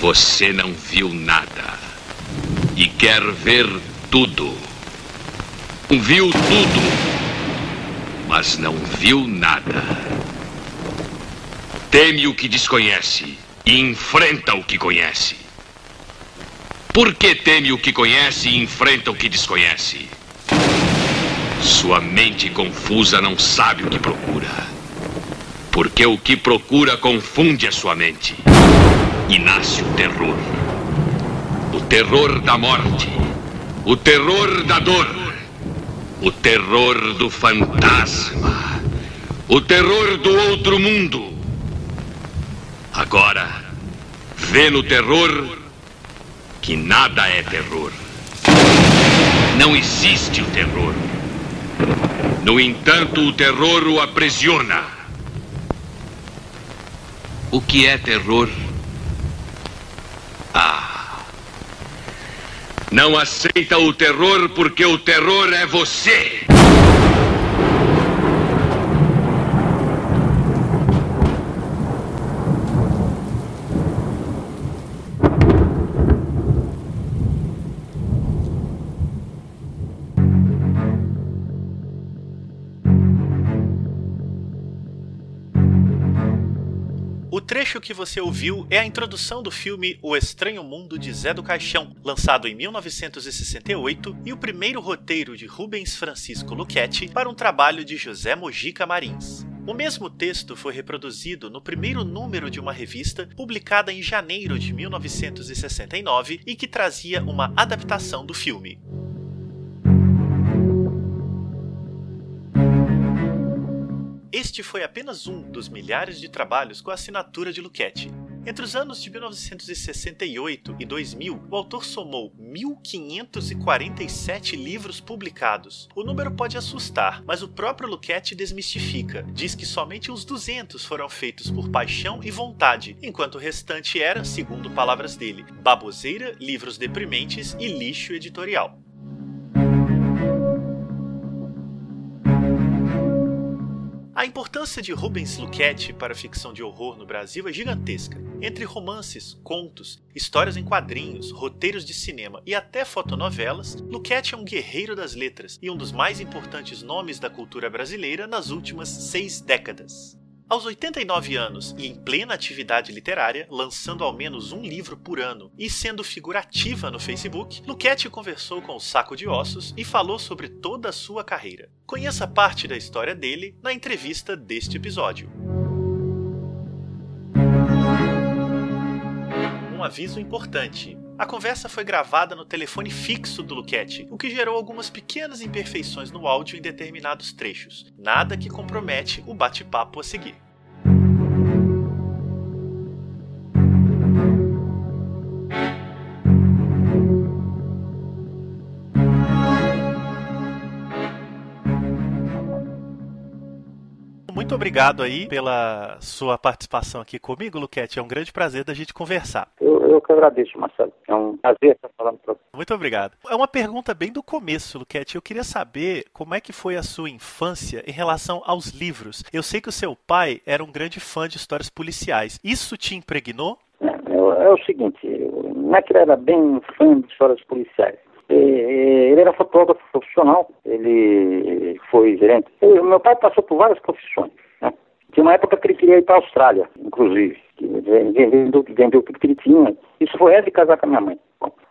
Você não viu nada. E quer ver tudo. Viu tudo, mas não viu nada. Teme o que desconhece e enfrenta o que conhece. Por que teme o que conhece e enfrenta o que desconhece? Sua mente confusa não sabe o que procura. Porque o que procura confunde a sua mente. E nasce o terror. O terror da morte. O terror da dor. O terror do fantasma. O terror do outro mundo. Agora, vê no terror que nada é terror. Não existe o terror. No entanto, o terror o aprisiona. O que é terror? Ah. Não aceita o terror porque o terror é você. Trecho que você ouviu é a introdução do filme O Estranho Mundo de Zé do Caixão, lançado em 1968, e o primeiro roteiro de Rubens Francisco Luchetti para um trabalho de José Mojica Marins. O mesmo texto foi reproduzido no primeiro número de uma revista publicada em janeiro de 1969 e que trazia uma adaptação do filme. Este foi apenas um dos milhares de trabalhos com a assinatura de Luchetti. Entre os anos de 1968 e 2000, o autor somou 1.547 livros publicados. O número pode assustar, mas o próprio Luchetti desmistifica. Diz que somente uns 200 foram feitos por paixão e vontade, enquanto o restante era, segundo palavras dele, baboseira, livros deprimentes e lixo editorial. A importância de Rubens Luchetti para a ficção de horror no Brasil é gigantesca. Entre romances, contos, histórias em quadrinhos, roteiros de cinema e até fotonovelas, Luchetti é um guerreiro das letras e um dos mais importantes nomes da cultura brasileira nas últimas seis décadas. Aos 89 anos e em plena atividade literária, lançando ao menos um livro por ano e sendo figurativa no Facebook, Luchetti conversou com o Saco de Ossos e falou sobre toda a sua carreira. Conheça parte da história dele na entrevista deste episódio. Um aviso importante. A conversa foi gravada no telefone fixo do Luquete, o que gerou algumas pequenas imperfeições no áudio em determinados trechos. Nada que compromete o bate-papo a seguir. Muito obrigado aí pela sua participação aqui comigo, Luquete. É um grande prazer da gente conversar. Eu, eu que agradeço, Marcelo. É um prazer estar falando para você. Muito obrigado. É uma pergunta bem do começo, Luquete. Eu queria saber como é que foi a sua infância em relação aos livros. Eu sei que o seu pai era um grande fã de histórias policiais. Isso te impregnou? É, é, é o seguinte, não é que ele era bem fã de histórias policiais. Ele era fotógrafo profissional, ele foi gerente. meu pai passou por várias profissões. Tinha uma época que ele queria ir para a Austrália, inclusive, vendeu, tudo que ele tinha. Isso foi antes de casar com a minha mãe.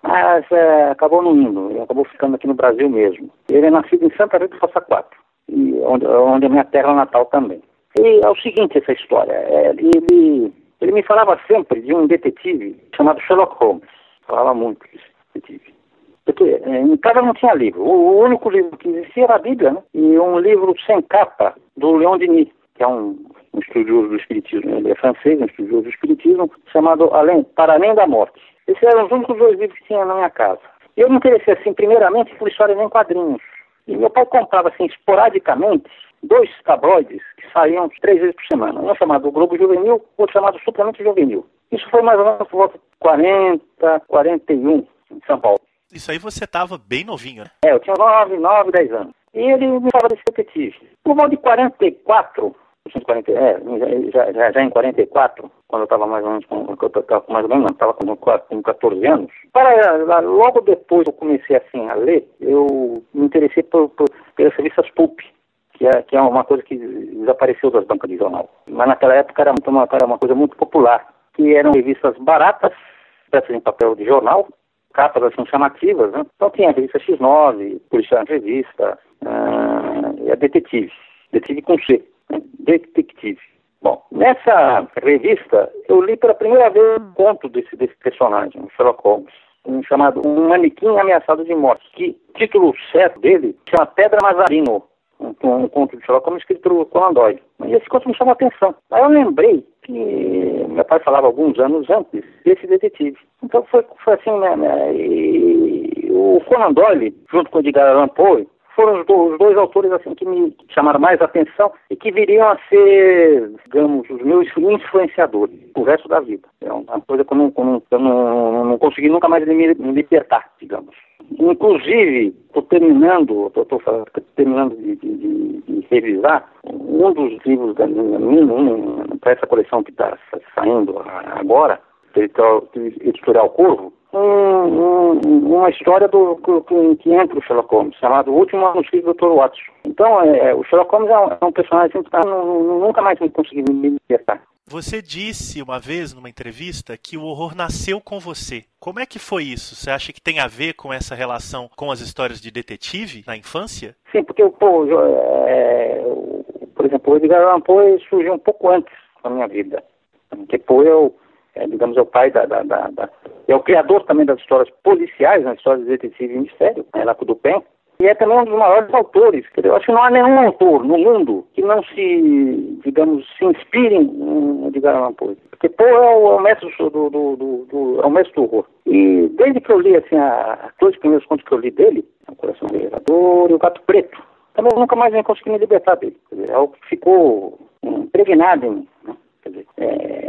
Mas é, acabou não indo, ele acabou ficando aqui no Brasil mesmo. Ele é nascido em Santa Rita do Passa Quatro, e onde, onde é minha terra natal também. E é o seguinte essa história, é, ele, ele me falava sempre de um detetive chamado Sherlock Holmes. Falava muito desse detetive. Porque eh, em casa não tinha livro. O único livro que existia era a Bíblia, né? E um livro sem capa do Leon Denis, que é um, um estudioso do Espiritismo. Ele é francês, um estudioso do Espiritismo, chamado Além, Para Além da Morte. Esses eram os únicos dois livros que tinha na minha casa. Eu me interessei, assim, primeiramente por história nem quadrinhos. E meu pai comprava, assim, esporadicamente, dois tabloides que saíam três vezes por semana. Um chamado Globo Juvenil, outro chamado Suplemento Juvenil. Isso foi mais ou menos por volta de 40, 41, em São Paulo. Isso aí você estava bem novinho, né? É, eu tinha 9, 9, 10 anos. E ele me falava desse detetive. Por volta de 44, 1940, é, já, já, já em 44, quando eu estava mais ou menos com, eu mais ou menos, estava com, com 14 anos. Para, logo depois eu comecei assim a ler, eu me interessei por, por, pelas revistas pulp, que é, que é uma coisa que desapareceu das bancas de jornal. Mas naquela época era uma, era uma coisa muito popular, que eram revistas baratas, peças em papel de jornal, capas assim chamativas, né? Então tinha a revista X9, Policial Revista, uh, e a Detetive, Detetive com C? Detective. Bom, nessa revista eu li pela primeira vez um conto desse, desse personagem, Sherlock Holmes, um chamado Um Manequim Ameaçado de Morte, que título certo dele chama Pedra Mazarino, um, um conto de Sherlock Holmes escrito por Conan Doyle. E esse conto me chamou a atenção. Aí eu lembrei que meu pai falava alguns anos antes desse detetive. Então foi, foi assim, né, né, e o Conan Doyle, junto com o Edgar Allan Poe, foram os, do, os, dois autores assim que me chamaram mais atenção e que viriam a ser, digamos, os meus influenciadores o resto da vida. É uma coisa que eu não, eu não, não consegui nunca mais me, libertar, digamos. Inclusive, estou terminando, estou terminando de, de, de, revisar um dos livros da minha, para essa coleção que está saindo agora, editorial, editorial Corvo, um, um, uma história do, que, que, entra o Sherlock Holmes, chamado O Último Manuscrito do Dr. Watson. Então, é, é, o Sherlock Holmes é um, é um personagem que tá, nunca mais consegui me libertar. Você disse uma vez numa entrevista que o horror nasceu com você. Como é que foi isso? Você acha que tem a ver com essa relação com as histórias de detetive na infância? Sim, porque pô, é, por exemplo, o Edgar Allan Poe surgiu um pouco antes da minha vida. Porque Poe é é, digamos, é o pai da, da, da, da, é o criador também das histórias policiais, nas histórias de detetive e mistério, né, lá com o Dupin e é também um dos maiores autores. Eu acho que não há nenhum autor no mundo que não se, digamos, se inspire em Edgar Allan Poe. Porque Poe é o, é mestre do, do, do, do, é o mestre do horror. E desde que eu li, assim, a, dois primeiros contos que eu li dele, O Coração do Vereador e O Gato Preto, também eu nunca mais consegui me libertar dele. Quer dizer, é algo que ficou impregnado em mim. Né? Quer dizer, é,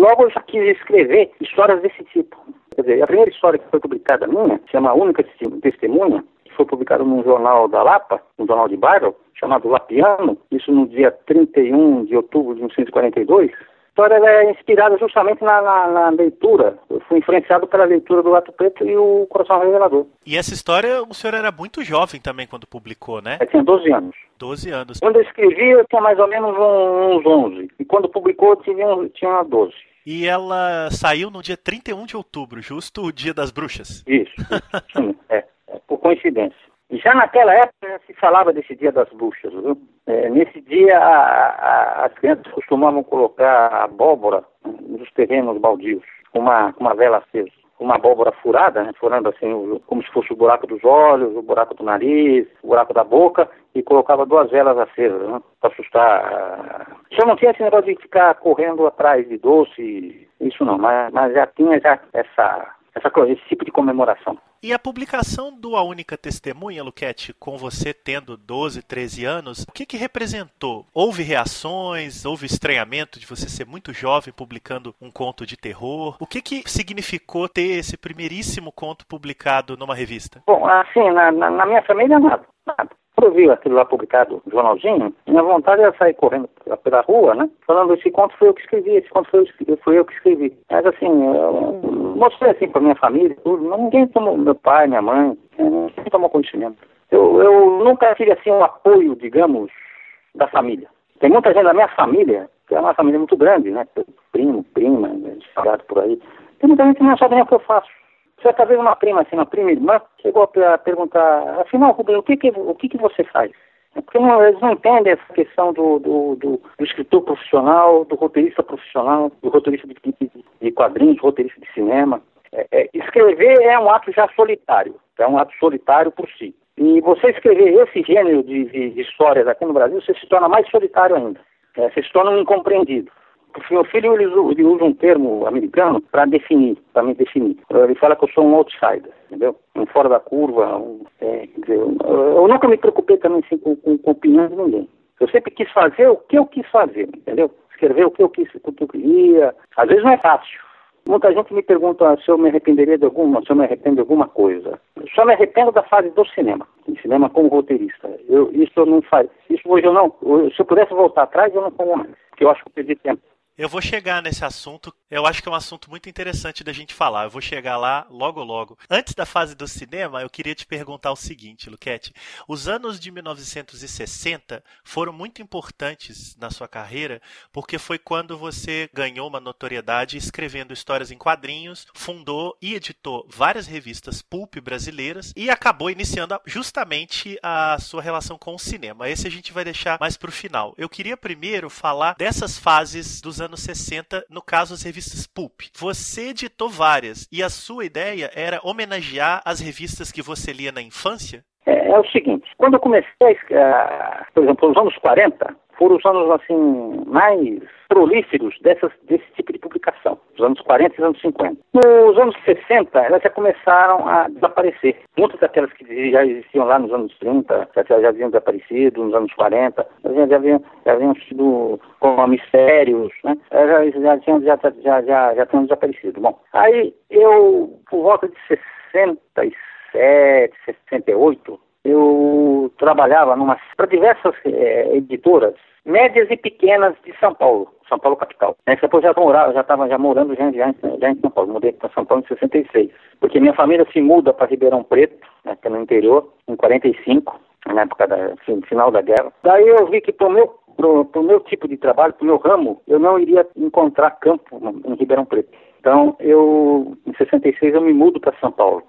logo eu já quis escrever histórias desse tipo. Quer dizer, a primeira história que foi publicada minha, chama Única Testemunha, foi publicado num jornal da Lapa, um jornal de bairro, chamado Lapiano, isso no dia 31 de outubro de 1942. A história é inspirada justamente na, na, na, leitura. Eu fui influenciado pela leitura do Gato Preto e o Coração Revelador. E essa história, o senhor era muito jovem também quando publicou, né? Eu tinha 12 anos. 12 anos. Quando eu escrevi, eu tinha mais ou menos uns 11. E quando publicou, eu tinha, tinha 12. E ela saiu no dia 31 de outubro, justo o dia das bruxas. Isso, sim, é por coincidência. Já naquela época se falava desse dia das bruxas? É, nesse dia a, a, as crianças costumavam colocar abóbora nos terrenos baldios, com uma, uma vela acesa, uma abóbora furada, né, furando assim, como se fosse o buraco dos olhos, o buraco do nariz, o buraco da boca, e colocava duas velas acesas, né, para assustar. Já não tinha esse negócio de ficar correndo atrás de doce, isso não, mas, mas já tinha já essa essa, esse tipo de comemoração. E a publicação do A Única Testemunha, Luquete, com você tendo 12, 13 anos, o que, que representou? Houve reações? Houve estranhamento de você ser muito jovem publicando um conto de terror? O que, que significou ter esse primeiríssimo conto publicado numa revista? Bom, assim, na, na, na minha família, nada. nada. Quando eu vi aquilo lá publicado no jornalzinho, minha vontade era sair correndo pela rua, né? Falando, esse conto foi eu que escrevi, esse conto foi eu, foi eu que escrevi. Mas assim, eu mostrei assim para minha família, tudo. Ninguém tomou, meu pai, minha mãe, ninguém tomou conhecimento. Eu, eu nunca tive assim um apoio, digamos, da família. Tem muita gente da minha família, que é uma família muito grande, né? Primo, prima, espalhado por aí. Tem muita gente que não sabe nem o que eu faço. Certa vez uma prima, assim, uma prima irmã, chegou a perguntar, afinal, Rubem, o que que, o que que você faz? É porque não, eles não entendem essa questão do, do, do, do, escritor profissional, do roteirista profissional, do roteirista de, de, de quadrinhos, roteirista de cinema. É, é, escrever é um ato já solitário, é um ato solitário por si. E você escrever esse gênero de, de, de histórias aqui no Brasil, você se torna mais solitário ainda. É, você se torna um incompreendido. O meu filho ele usa, ele usa um termo americano para definir, para me definir. Ele fala que eu sou um outsider, entendeu? Um fora da curva. Um, é, dizer, eu, eu, nunca me preocupei também assim, com, com, com opinião de ninguém. Eu sempre quis fazer o que eu quis fazer, entendeu? Escrever o que eu quis, o que eu queria. Às vezes não é fácil, muita gente me pergunta se eu me arrependeria de alguma, se eu me arrependo de alguma coisa. Só me arrependo da fase do cinema, de cinema como roteirista. Eu, isso eu não faz. Isso hoje eu não. Se eu pudesse voltar atrás, eu não faria mais. Porque eu acho que eu perdi tempo. Eu vou chegar nesse assunto. Eu acho que é um assunto muito interessante da gente falar. Eu vou chegar lá logo, logo. Antes da fase do cinema, eu queria te perguntar o seguinte, Luquete. Os anos de 1960 foram muito importantes na sua carreira, porque foi quando você ganhou uma notoriedade escrevendo histórias em quadrinhos, fundou e editou várias revistas pulp brasileiras e acabou iniciando justamente a sua relação com o cinema. Esse a gente vai deixar mais para o final. Eu queria primeiro falar dessas fases dos anos anos 60, no caso as revistas Pulp. Você editou várias e a sua ideia era homenagear as revistas que você lia na infância? É, é o seguinte, quando eu comecei, uh, por exemplo, nos anos 40, foram os anos assim mais prolíferos dessas, desse tipo de publicação, os anos 40 e os anos 50. Nos anos 60, elas já começaram a desaparecer. Muitas daquelas que já existiam lá nos anos 30, já, já haviam desaparecido, nos anos 40, já, já, haviam, já haviam sido como mistérios, né? já, já, tinham, já, já, já, já tinham desaparecido. Bom, aí eu, por volta de 67, 68, eu trabalhava para diversas é, editoras médias e pequenas de São Paulo, São Paulo capital. Nessa época eu já morava, já estava já morando já, já, já, em São Paulo, mudei para São Paulo em 66, porque minha família se muda para Ribeirão Preto, né, que é no interior, em 45, na época da final da guerra. Daí eu vi que para o meu pro, meu tipo de trabalho, para o meu ramo, eu não iria encontrar campo em Ribeirão Preto. Então, eu, em 66, eu me mudo para São Paulo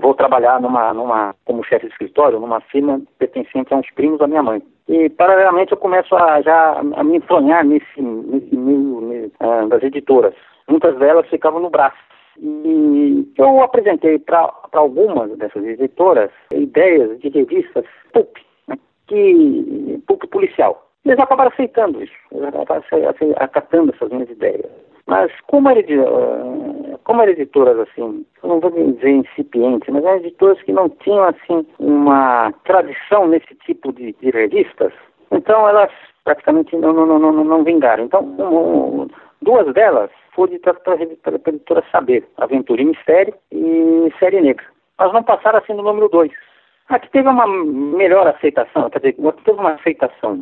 vou trabalhar numa, numa, como chefe de escritório numa firma pertencente a uns primos da minha mãe. E, paralelamente, eu começo a, já a me enfronhar nesse, nesse meio uh, das editoras. Muitas delas ficavam no braço. E eu apresentei para algumas dessas editoras ideias de revistas PUP, né, que, PUP policial. Eles acabaram aceitando isso, eles acabaram acatando essas minhas ideias. Mas como, era, eh, como eram editoras assim, não vou dizer incipientes, mas eram editoras que não tinham assim uma tradição nesse tipo de, de revistas, então elas praticamente não, não, não, não, não vingaram. Então, um, duas delas foram para a editora Saber, Aventura e Mistério e Série Negra. Mas não passaram assim no número dois. Aqui teve uma melhor aceitação, quer dizer, teve uma aceitação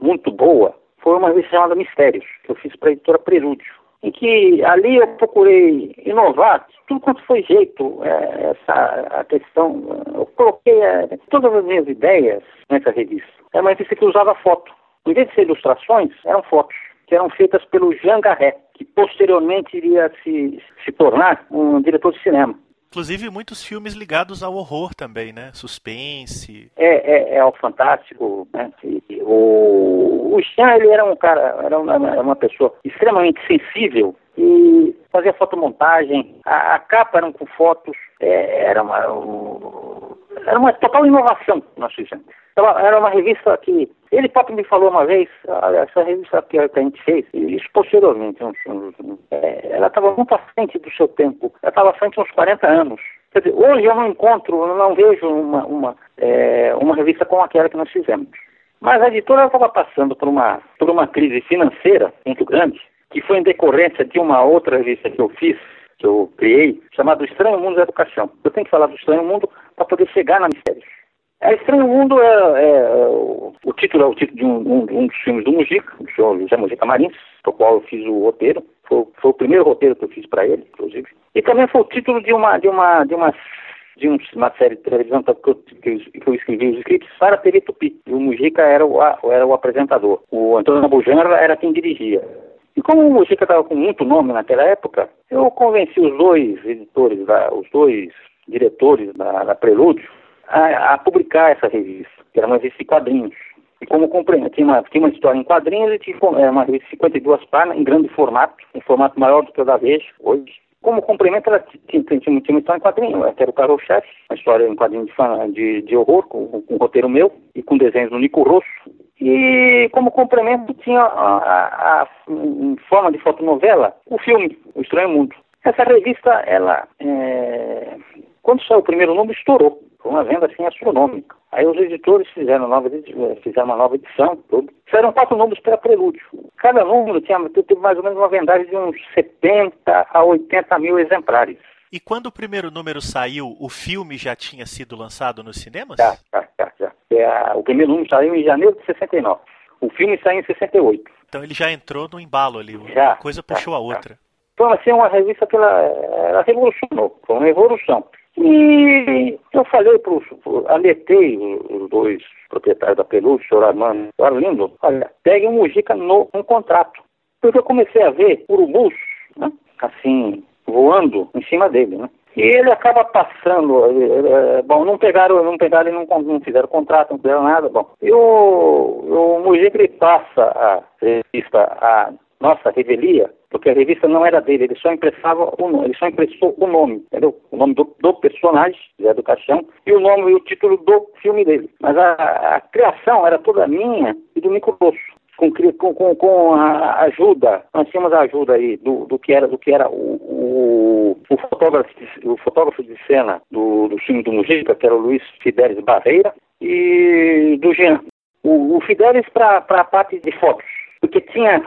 muito boa foi uma revista chamada Mistérios, que eu fiz para a editora Prelúdio, em que ali eu procurei inovar tudo quanto foi jeito, é, essa a questão, eu coloquei é, todas as minhas ideias nessa revista. É uma revista que usava foto. Em vez de ser ilustrações, eram fotos, que eram feitas pelo Jean Garret, que posteriormente iria se, se tornar um diretor de cinema. Inclusive muitos filmes ligados ao horror também, né? Suspense. É, é, é ao fantástico, né? O, o Chan, ele era um cara, era uma, uma pessoa extremamente sensível e fazia fotomontagem. A, a capa eram com fotos, é, era uma, um, era uma total inovação que nós fizemos. Então, era uma revista que ele próprio me falou uma vez, essa revista que a gente fez, isso posteriormente, é, ela estava muito à frente do seu tempo, ela estava à frente uns 40 anos. Quer dizer, hoje eu não encontro, eu não vejo uma, uma, é, uma revista como aquela que nós fizemos. Mas a editora estava passando por uma, por uma crise financeira muito grande, que foi em decorrência de uma outra revista que eu fiz, que eu criei, chamada Estranho Mundo da Educação. Eu tenho que falar do Estranho Mundo para poder chegar na Mistérios. A Estranho Mundo é, é, o título é o título de um, um, um dos filmes do Mujica, do senhor José Mujica Marins, do qual eu fiz o roteiro. Foi, foi o primeiro roteiro que eu fiz para ele, inclusive. E também foi o título de uma de uma de uma de uma série de televisão que eu, que eu escrevi os scripts para a TV Tupi. E o Mujica era o, era o apresentador. O Antônio Bujanra era quem dirigia. E como o Mujica estava com muito nome naquela época, eu convenci os dois editores, da, os dois diretores da, da Prelúdio a, a, publicar essa revista, que era uma revista de quadrinhos. E como compreendo, tinha uma, tinha uma história em quadrinhos e tinha uma revista de 52 páginas, em grande formato, em formato maior do que o da Veja, hoje. Como complemento, ela tinha, tinha, tinha uma história em quadrinho, era o Carol Chefe, uma história em quadrinho de, de, de horror, com, com um roteiro meu e com desenhos do Nico Rosso. E como complemento tinha a, a, a, em forma de fotonovela o filme O Estranho Mundo. Essa revista, ela, é... quando saiu o primeiro número, estourou. Foi uma venda assim astronômica. Aí os editores fizeram, nova, fizeram uma nova edição, tudo. Fizeram quatro números para prelúdio. Cada número tinha, teve mais ou menos uma vendagem de uns 70 a 80 mil exemplares. E quando o primeiro número saiu, o filme já tinha sido lançado nos cinemas? Já, já, já. já. É, o primeiro número saiu em janeiro de 69. O filme saiu em 68. Então ele já entrou no embalo ali, já, uma coisa puxou já, a outra. Então, assim, uma revista que ela, ela revolucionou, foi uma revolução. E eu falei para os, alertei os dois proprietários da Peluche, o senhor Armando o Arlindo, olha, peguem o Mujica no, no contrato. Porque eu comecei a ver urubus, né, assim, voando em cima dele, né? E ele acaba passando, é, bom, não pegaram, não pegaram, não, não fizeram contrato, não fizeram nada, bom. E o, o Mujica ele passa a revista, a nossa revelia, porque a revista não era dele, ele só emprestava o nome, ele só emprestou o nome, entendeu? O nome do, do personagem, Zé do Caixão, e o nome e o título do filme dele. Mas a, a criação era toda minha e do Nico Rosso. Com, com, com, a ajuda, nós tínhamos a ajuda aí do, do que era, do que era o, o, o, fotógrafo, o fotógrafo de cena do, do filme do Mujica, que era o Luiz Fidelis Barreira, e do Jean. O, o Fidelis para a parte de fotos, porque tinha,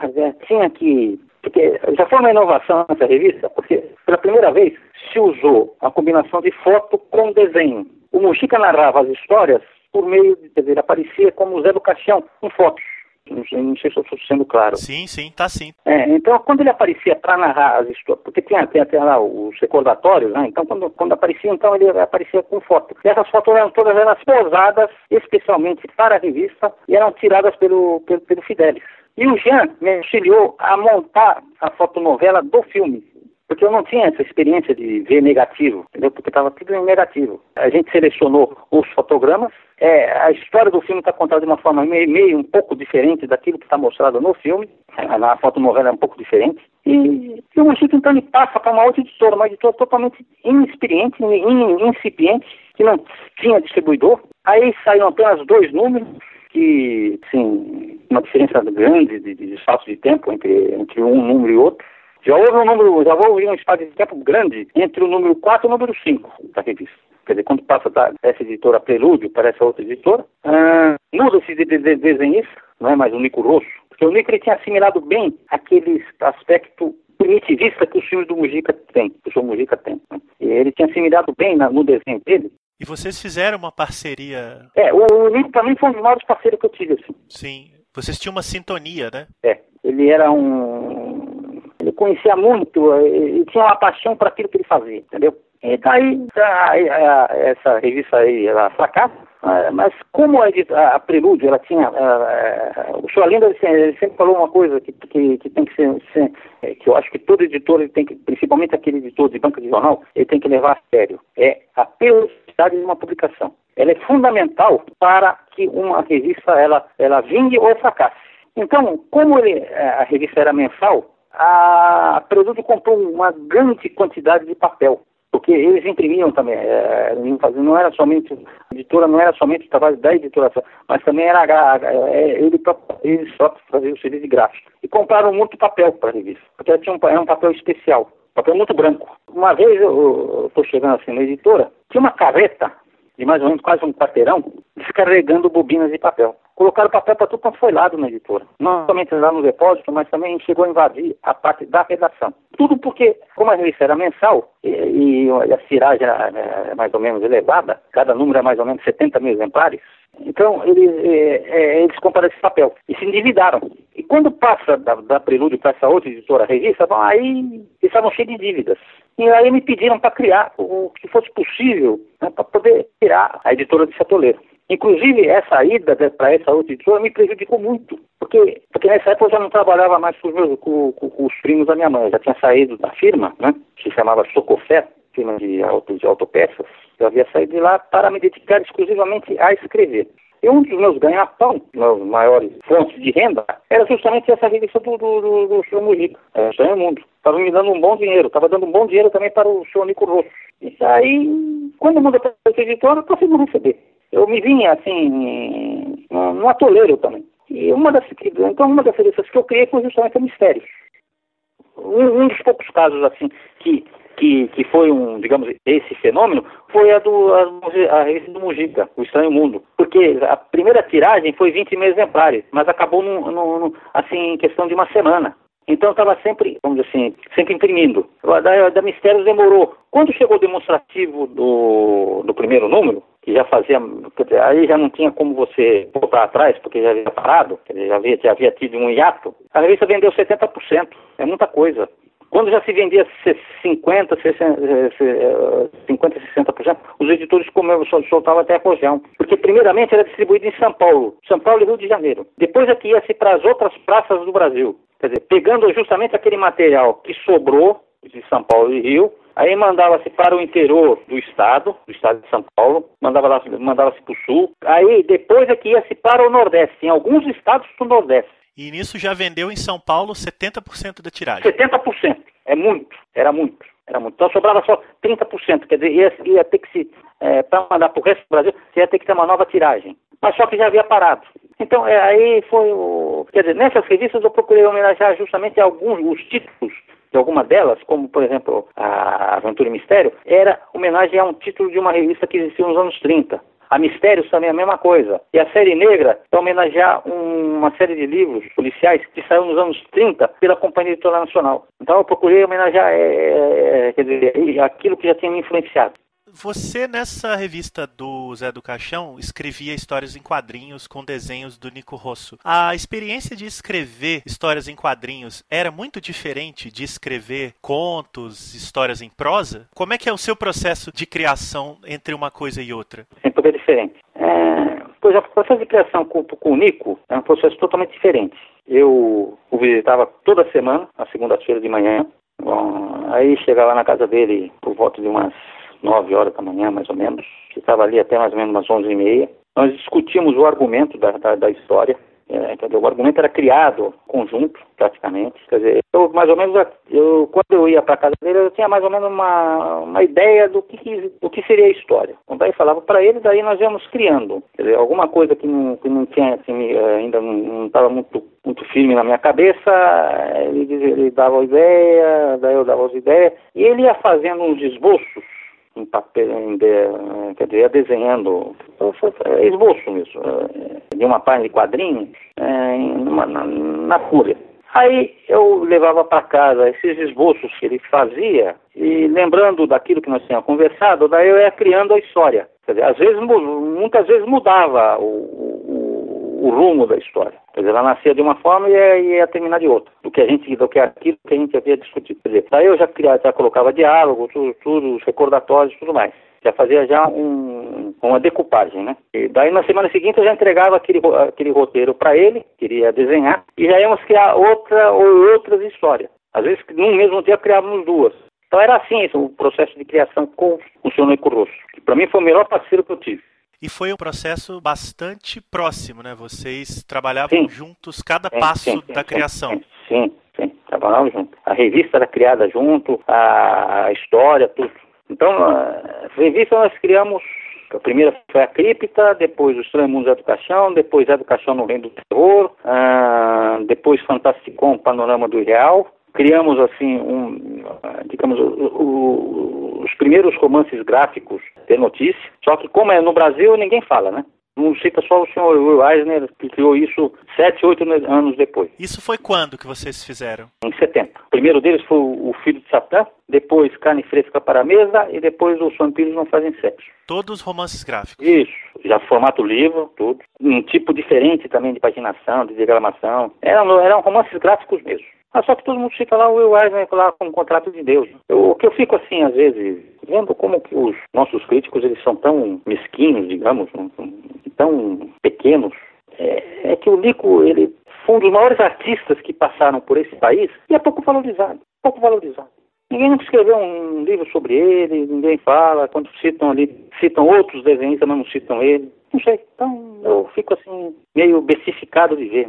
tinha que porque já foi uma inovação nessa revista, porque pela primeira vez se usou a combinação de foto com desenho. O Mujica narrava as histórias por meio de, quer dizer, aparecia como Zé do Caixão, com fotos. Não sei, não sei se eu estou sendo claro. Sim, sim, tá sim. É, então, quando ele aparecia para narrar as histórias, porque tinha, tinha, tinha lá os recordatórios, né? Então, quando, quando aparecia, então ele aparecia com foto. E essas fotos eram todas elas posadas especialmente para a revista e eram tiradas pelo, pelo, pelo Fidelis. E o Jean me auxiliou a montar a fotonovela do filme, porque eu não tinha essa experiência de ver negativo, entendeu? Porque estava tudo em negativo. A gente selecionou os fotogramas, é, a história do filme está contada de uma forma meio, meio, um pouco diferente daquilo que está mostrado no filme, na fotonovela é um pouco diferente, e, e o Chico então ele passa para uma outra editora, uma editora totalmente inexperiente, incipiente, que não tinha distribuidor. Aí saíram apenas dois números, que, sim, uma diferença grande de, de espaço de tempo entre, entre um número e outro. Já houve um número, já houve um espaço de tempo grande entre o número 4 e o número 5 da revista. Quer dizer, quando passa dessa editora Prelúdio para essa outra editora, ah, muda-se de, de, de, desenhista, não é mais o Nico Rosso, porque o Nico ele tinha assimilado bem aquele aspecto primitivista que os filmes do Mujica tem, que o senhor Mujica tem. Né? Ele tinha assimilado bem na, no desenho dele e vocês fizeram uma parceria. É, o Nico também foi um dos maiores parceiros que eu tive, assim. Sim. Vocês tinham uma sintonia, né? É. Ele era um. Ele conhecia muito, e tinha uma paixão para aquilo que ele fazia, entendeu? Então aí, essa revista aí, ela fracassa, ah, mas como a, Prelúdio, ela tinha, a, a, o senhor Linda ele sempre falou uma coisa que, que, que tem que ser, ser, que eu acho que todo editor, ele tem que, principalmente aquele editor de banca de jornal, ele tem que levar a sério, é a periodicidade de uma publicação. Ela é fundamental para que uma revista, ela, ela vingue ou fracasse. Então, como ele, a revista era mensal, a Prelúdio comprou uma grande quantidade de papel porque eles imprimiam também, é, não era somente, a editora não era somente o trabalho da editora, mas também era é, ele, eles próprios faziam o serviço de gráfico. E compraram muito papel para a revista, porque tinha um, era um papel especial, papel muito branco. Uma vez eu estou chegando assim na editora, tinha uma carreta de mais ou menos quase um quarteirão, descarregando bobinas de papel. Colocaram papel para tudo quanto foi lado na editora. Não somente lá no depósito, mas também chegou a invadir a parte da redação. Tudo porque, como a revista era mensal e, e a tiragem era, é mais ou menos elevada, cada número é mais ou menos 70 mil exemplares, então, eles, é, é, eles compraram esse papel e se endividaram. E quando passa da, da Prelúdio para essa outra editora, revista, aí eles estavam cheios de dívidas. E aí me pediram para criar o que fosse possível né, para poder tirar a editora de Satoleiro. Inclusive, essa ida para essa outra editora me prejudicou muito, porque, porque nessa época eu já não trabalhava mais com os, meus, com, com, com os primos da minha mãe, eu já tinha saído da firma, né, que se chamava Socofé, firma de, auto, de autopeças, eu havia saído de lá para me dedicar exclusivamente a escrever. E um dos meus ganha-pão, meus maiores fontes de renda, era justamente essa revista do, do, do, do senhor Mujica, é, o Mundo. Estava me dando um bom dinheiro, estava dando um bom dinheiro também para o senhor Nico Rosso. E aí, quando eu mudei para essa editora, eu consegui receber. Eu me vinha, assim, num atoleiro também. E uma das, então, uma das revistas que eu criei foi justamente a Mistérios. Um, um dos poucos casos, assim, que que, que foi um, digamos, esse fenômeno, foi a do a, a revista do Mujica, O Estranho Mundo. Porque a primeira tiragem foi 20 mil exemplares, mas acabou no, no, no, assim, em questão de uma semana. Então estava sempre, vamos dizer assim, sempre imprimindo. Da, da Mistérios demorou. Quando chegou o demonstrativo do, do primeiro número, que já fazia, aí já não tinha como você voltar atrás, porque já havia parado, já havia, já havia tido um hiato, a revista vendeu 70%. É muita coisa. Quando já se vendia 50, 60%, 50 60%, os editores soltavam até a rojão. Porque, primeiramente, era distribuído em São Paulo, São Paulo e Rio de Janeiro. Depois é que ia-se para as outras praças do Brasil. Quer dizer, pegando justamente aquele material que sobrou de São Paulo e Rio, aí mandava-se para o interior do estado, do estado de São Paulo, mandava-se mandava para o sul, aí depois é que ia-se para o Nordeste, em alguns estados do Nordeste. E nisso já vendeu em São Paulo 70% da tiragem. 70%. É muito. Era muito. Era muito. Então sobrava só 30%. Quer dizer, ia, ia ter que se. É, para mandar para o resto do Brasil, você ia ter que ter uma nova tiragem. Mas só que já havia parado. Então, é, aí foi o. Quer dizer, nessas revistas eu procurei homenagear justamente alguns os títulos de alguma delas, como por exemplo a Aventura e Mistério, era homenagem a um título de uma revista que existia nos anos 30. A Mistérios também é a mesma coisa. E a Série Negra é homenagear um, uma série de livros policiais que saiu nos anos 30 pela Companhia Editora Nacional. Então eu procurei homenagear é, é, dizer, aquilo que já tinha me influenciado. Você, nessa revista do Zé do Caixão, escrevia histórias em quadrinhos com desenhos do Nico Rosso. A experiência de escrever histórias em quadrinhos era muito diferente de escrever contos, histórias em prosa? Como é que é o seu processo de criação entre uma coisa e outra? Sempre é diferente. É, por exemplo, o processo de criação com, com o Nico é um processo totalmente diferente. Eu o visitava toda semana, na segunda-feira de manhã. Bom, aí chegava na casa dele por volta de umas 9 horas da manhã, mais ou menos. Estava ali até mais ou menos umas 11 e meia. Nós discutimos o argumento da, da, da história. É, o argumento era criado conjunto, praticamente. Quer dizer, eu, mais ou menos, eu, quando eu ia para casa dele, eu tinha mais ou menos uma, uma ideia do que, do que seria a história. Então, daí falava para ele, daí nós íamos criando. Quer dizer, alguma coisa que não, que não tinha, assim, ainda não estava muito, muito firme na minha cabeça, ele, dizia, ele dava ideia, daí eu dava as ideias, e ele ia fazendo uns esboços em papel, em de, quer dizer, desenhando, é esboço mesmo, é, de uma página de quadrinhos, é, numa, na, na. Aí eu levava para casa esses esboços que ele fazia e lembrando daquilo que nós tínhamos conversado, daí eu ia criando a história. Quer dizer, às vezes, muitas vezes mudava o, o rumo da história. Quer dizer, ela nascia de uma forma e ia, ia, terminar de outra, do que a gente, do que aquilo que a gente havia discutido. Quer dizer, daí eu já, criava, já colocava diálogo, tudo, tudo, os recordatórios, tudo mais. Já fazia já um, uma decupagem, né? E daí na semana seguinte eu já entregava aquele, aquele roteiro para ele, queria desenhar, e já íamos criar outra ou outras histórias. Às vezes, num mesmo dia, criávamos duas. Então era assim o processo de criação com o senhor Noico Rosso, que para mim foi o melhor parceiro que eu tive. E foi um processo bastante próximo, né? Vocês trabalhavam sim. juntos cada sim, passo sim, da criação. Sim, sim, trabalhavam juntos. A revista era criada junto, a história, tudo. Então, a revista nós criamos a primeira foi a Cripta, depois o Estranho Mundo da Educação, depois a Educação no Reino do Terror, uh, depois Fantasticon, Panorama do Real. Criamos, assim, um, digamos, o, o, os primeiros romances gráficos de notícia, só que como é no Brasil, ninguém fala, né? Não cita só o senhor Will Eisner, que criou isso sete, oito anos depois. Isso foi quando que vocês fizeram? Em 70. O primeiro deles foi o Filho de Satã, depois Carne Fresca para a Mesa e depois Os Vampiros Não Fazem Sexo. Todos romances gráficos? Isso. Já formato livro, tudo. Um tipo diferente também de paginação, de diagramação. Eram, eram romances gráficos mesmo. Mas só que todo mundo fica lá, o Will Eisner lá com o contrato de Deus. Eu, o que eu fico assim, às vezes, vendo como que os nossos críticos, eles são tão mesquinhos, digamos, tão pequenos, é, é que o Nico, ele foi um dos maiores artistas que passaram por esse país e é pouco valorizado, pouco valorizado. Ninguém nunca escreveu um livro sobre ele, ninguém fala, quando citam ali, citam outros desenhistas, mas não citam ele. Não sei, então eu fico assim, meio bestificado de ver.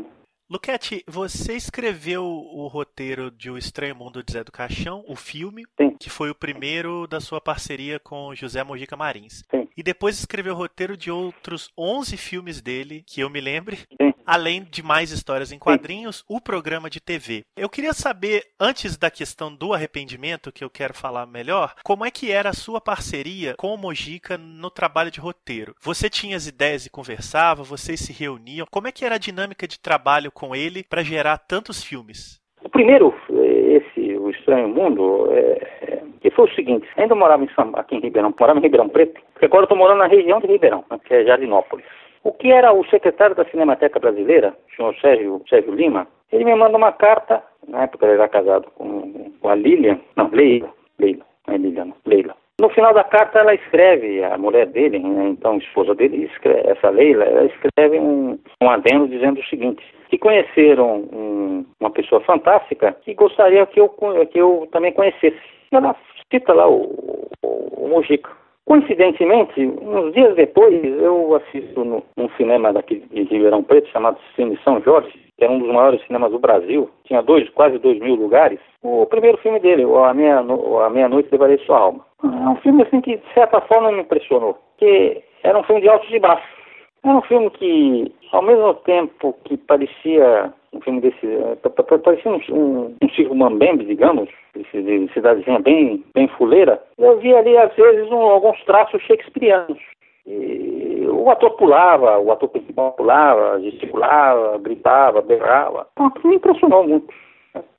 Luquete, você escreveu o roteiro de O Estranho Mundo de Zé do Caixão, o filme, Sim. que foi o primeiro da sua parceria com José Mojica Marins. Sim. E depois escreveu o roteiro de outros 11 filmes dele, que eu me lembre. Sim. Além de mais histórias em quadrinhos, o programa de TV. Eu queria saber, antes da questão do arrependimento, que eu quero falar melhor, como é que era a sua parceria com o Mojica no trabalho de roteiro? Você tinha as ideias e conversava, vocês se reuniam? Como é que era a dinâmica de trabalho com ele para gerar tantos filmes? O primeiro, esse, O Estranho Mundo, é, é, que foi o seguinte, ainda morava em São, aqui em Ribeirão, morava em Ribeirão Preto, porque agora eu estou morando na região de Ribeirão, né, que é Jardinópolis. O que era o secretário da Cinemateca Brasileira, o senhor Sérgio, Sérgio Lima, ele me manda uma carta, na época ele era casado com, com a Lilian, não, Leila, Leila, não é Lilian, não, Leila. No final da carta ela escreve, a mulher dele, né, então esposa dele, escreve, essa Leila, ela escreve um, um adendo dizendo o seguinte, que conheceram um, uma pessoa fantástica que gostaria que eu, que eu também conhecesse. Ela cita lá o, o, o Mojica. Coincidentemente, uns dias depois, eu assisto no, num cinema daqui de Ribeirão Preto, chamado Cine São Jorge, que é um dos maiores cinemas do Brasil, tinha dois, quase dois mil lugares. O primeiro filme dele, A Meia-Noite Meia Levarei Sua Alma. É um filme assim que, de certa forma, me impressionou, porque era um filme de altos e baixos. Era um filme que, ao mesmo tempo que parecia um filme desse, eh, parecia um, um, um circo mambembe, digamos, de cidadezinha bem, bem fuleira, eu vi ali, às vezes, um, alguns traços shakespearianos. E o ator pulava, o ator principal pulava, gesticulava, gritava, berrava. Então, me impressionou muito.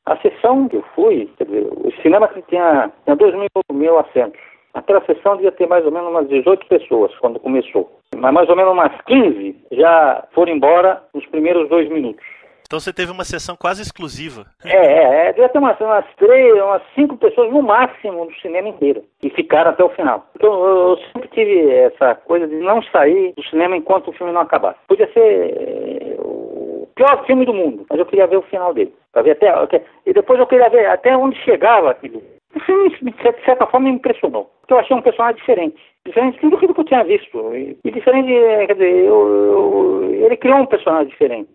A sessão que eu fui, quer dizer, o cinema tinha, tinha 2 mil, mil assentos. Aquela sessão devia ter mais ou menos umas 18 pessoas quando começou. Mas mais ou menos umas 15 já foram embora nos primeiros dois minutos. Então você teve uma sessão quase exclusiva. É, é, é devia ter umas, umas três, umas cinco pessoas no máximo no cinema inteiro. E ficaram até o final. Então eu, eu sempre tive essa coisa de não sair do cinema enquanto o filme não acabasse. Podia ser é, o pior filme do mundo, mas eu queria ver o final dele. Ver até, e depois eu queria ver até onde chegava aquilo. O filme, de certa forma, me impressionou. Porque eu achei um personagem diferente. Diferente aquilo que eu tinha visto. E, e diferente, quer dizer, eu, eu, ele criou um personagem diferente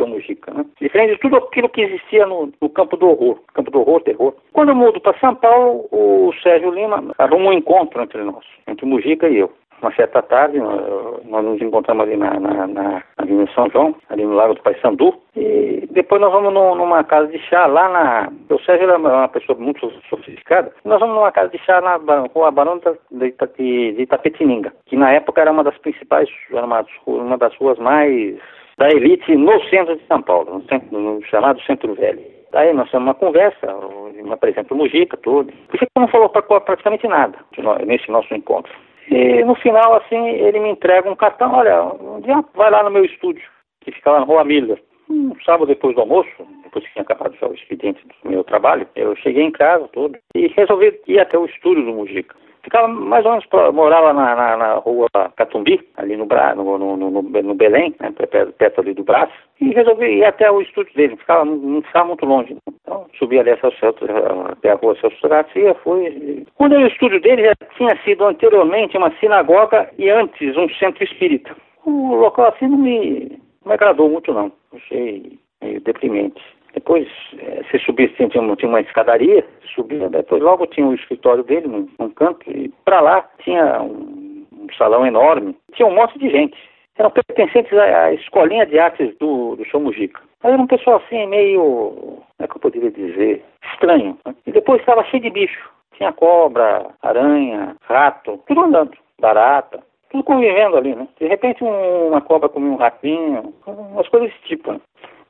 João Mujica, né? Diferente de tudo aquilo que existia no, no campo do horror, campo do horror, terror. Quando eu mudo para São Paulo, o Sérgio Lima arruma um encontro entre nós, entre o Mujica e eu. Uma certa tarde, nós nos encontramos ali na, na, na, na São João, ali no Lago do Paissandu, e depois nós vamos no, numa casa de chá lá na. O Sérgio era uma pessoa muito sofisticada. Nós vamos numa casa de chá na Rua Barão de, de, de Itapetininga, que na época era uma das principais, era uma, uma das ruas mais da elite no centro de São Paulo, no, centro, no chamado Centro Velho. Aí nós temos uma conversa, me apresenta o Mujica, tudo. O Chico não falou praticamente nada nesse nosso encontro. E no final, assim, ele me entrega um cartão, olha, um dia vai lá no meu estúdio, que fica lá na Rua Miller. Um sábado depois do almoço, depois que tinha acabado o expediente do meu trabalho, eu cheguei em casa, tudo, e resolvi ir até o estúdio do Mujica. Ficava mais ou menos, morava na, na, na rua Catumbi, ali no, Bra, no, no, no, no Belém, né, perto, ali do braço, e resolvi ir até o estúdio dele, ficava, não ficava muito longe. Então, subi ali até a rua Celso Garcia, fui. Quando o estúdio dele já tinha sido anteriormente uma sinagoga e antes um centro espírita. O local assim não me, não me agradou muito, não. Achei meio deprimente. Depois, é, se subisse, tinha uma, tinha uma escadaria, subia, depois logo tinha o escritório dele num, num canto, e para lá tinha um, um, salão enorme, tinha um monte de gente. Eram pertencentes à, à escolinha de artes do, do São Mujica. Mas era um pessoal assim, meio, como é que eu poderia dizer, estranho. Né? E depois estava cheio de bicho. Tinha cobra, aranha, rato, tudo andando, barata tudo convivendo ali, né? De repente um, uma cobra comia um ratinho, umas coisas desse tipo. Né?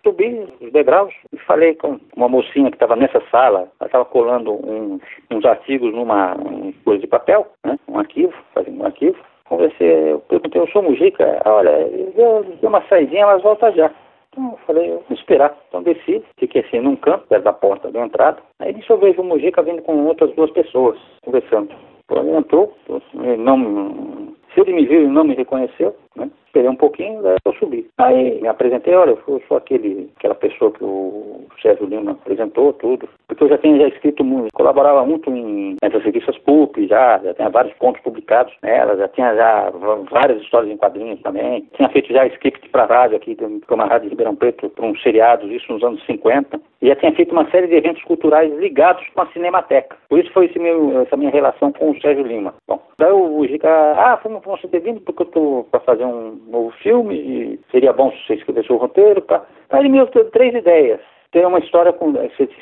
Subi os degraus e falei com uma mocinha que estava nessa sala. Ela estava colando um, uns artigos numa um, coisa de papel, né? um arquivo, fazendo um arquivo. Conversei, eu perguntei, eu sou Mujica, olha, deu uma saidinha, elas voltam já. Então eu falei, eu vou esperar. Então desci, fiquei assim num canto, perto da porta da entrada. Aí nisso eu vejo o Mujica vindo com outras duas pessoas, conversando. Ele entrou, não, se ele me viu e não me reconheceu, né? Esperei um pouquinho, daí eu subi. Aí me apresentei, olha, eu sou aquele, aquela pessoa que o Sérgio Lima apresentou, tudo. Porque eu já tinha já escrito muito, colaborava muito em essas revistas PUP, já, já tinha vários contos publicados nela, já tinha já várias histórias em quadrinhos também. Tinha feito já script para rádio aqui, para uma rádio de Ribeirão Preto, para uns seriados, isso nos anos 50. E já tinha feito uma série de eventos culturais ligados com a Cinemateca. Por isso foi meu, essa minha relação com o Sérgio Lima. Bom, daí o Gica, ah, vamos ter vindo porque eu estou para fazer fazer um novo filme, e seria bom se você escrevesse o roteiro. Tá? Aí ele me deu três ideias. Tem uma história com.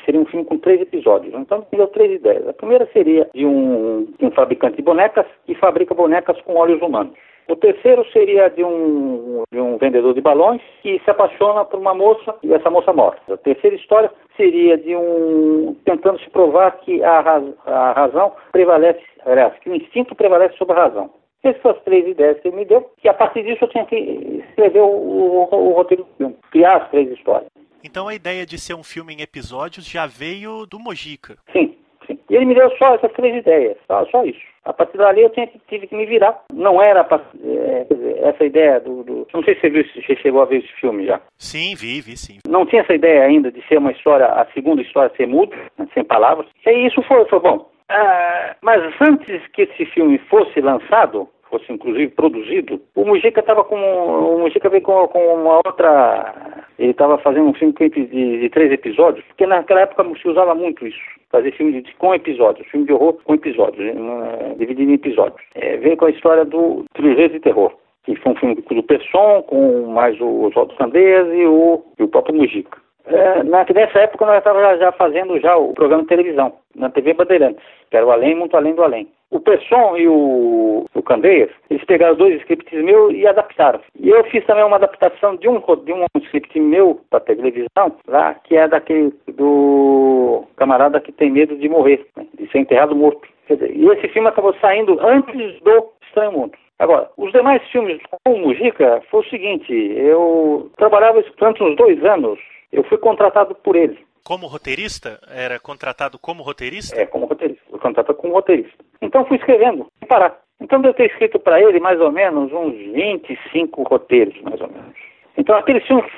Seria um filme com três episódios. Então, me deu três ideias. A primeira seria de um, de um fabricante de bonecas que fabrica bonecas com olhos humanos. O terceiro seria de um, de um vendedor de balões que se apaixona por uma moça e essa moça morre. A terceira história seria de um tentando se provar que a, raz, a razão prevalece, aliás, que o instinto prevalece sobre a razão. Essas três ideias que ele me deu, e a partir disso eu tinha que escrever o, o, o roteiro do filme, criar as três histórias. Então a ideia de ser um filme em episódios já veio do Mojica. Sim, sim. E ele me deu só essas três ideias, só, só isso. A partir dali eu tinha, tive que me virar. Não era é, essa ideia do, do, Não sei se você, viu, você chegou a ver esse filme já. Sim, vi, vi sim. Não tinha essa ideia ainda de ser uma história, a segunda história ser muda, né, sem palavras. E isso foi, foi bom. Ah, mas antes que esse filme fosse lançado, fosse inclusive produzido, o Mujica estava com. O Mujica veio com, com uma outra. Ele estava fazendo um filme de, de, três episódios, porque naquela época se usava muito isso, fazer filme de, com episódios, filme de horror com episódios, uma, dividido em episódios. É, veio com a história do Trilogia de Terror, que foi um filme do Pesson, com mais o Oswaldo Sanders e o, e o próprio Mujica. É, nessa época nós estávamos já fazendo já o programa de televisão, na TV Bandeirantes, que era o Além, Muito Além do Além. O Pesson e o, o Candeias, eles pegaram dois scripts meus e adaptaram. E eu fiz também uma adaptação de um, de um script meu para televisão, lá, que é daquele do camarada que tem medo de morrer, né, de ser enterrado morto. Dizer, e esse filme acabou saindo antes do Estranho Mundo. Agora, os demais filmes com o Mujica foi o seguinte, eu trabalhava durante uns dois anos, eu fui contratado por ele. Como roteirista? Era contratado como roteirista? É, como roteirista. Fui contratado como roteirista. Então fui escrevendo, sem parar. Então eu ter escrito para ele mais ou menos uns 25 roteiros, mais ou menos. Então aqueles filmes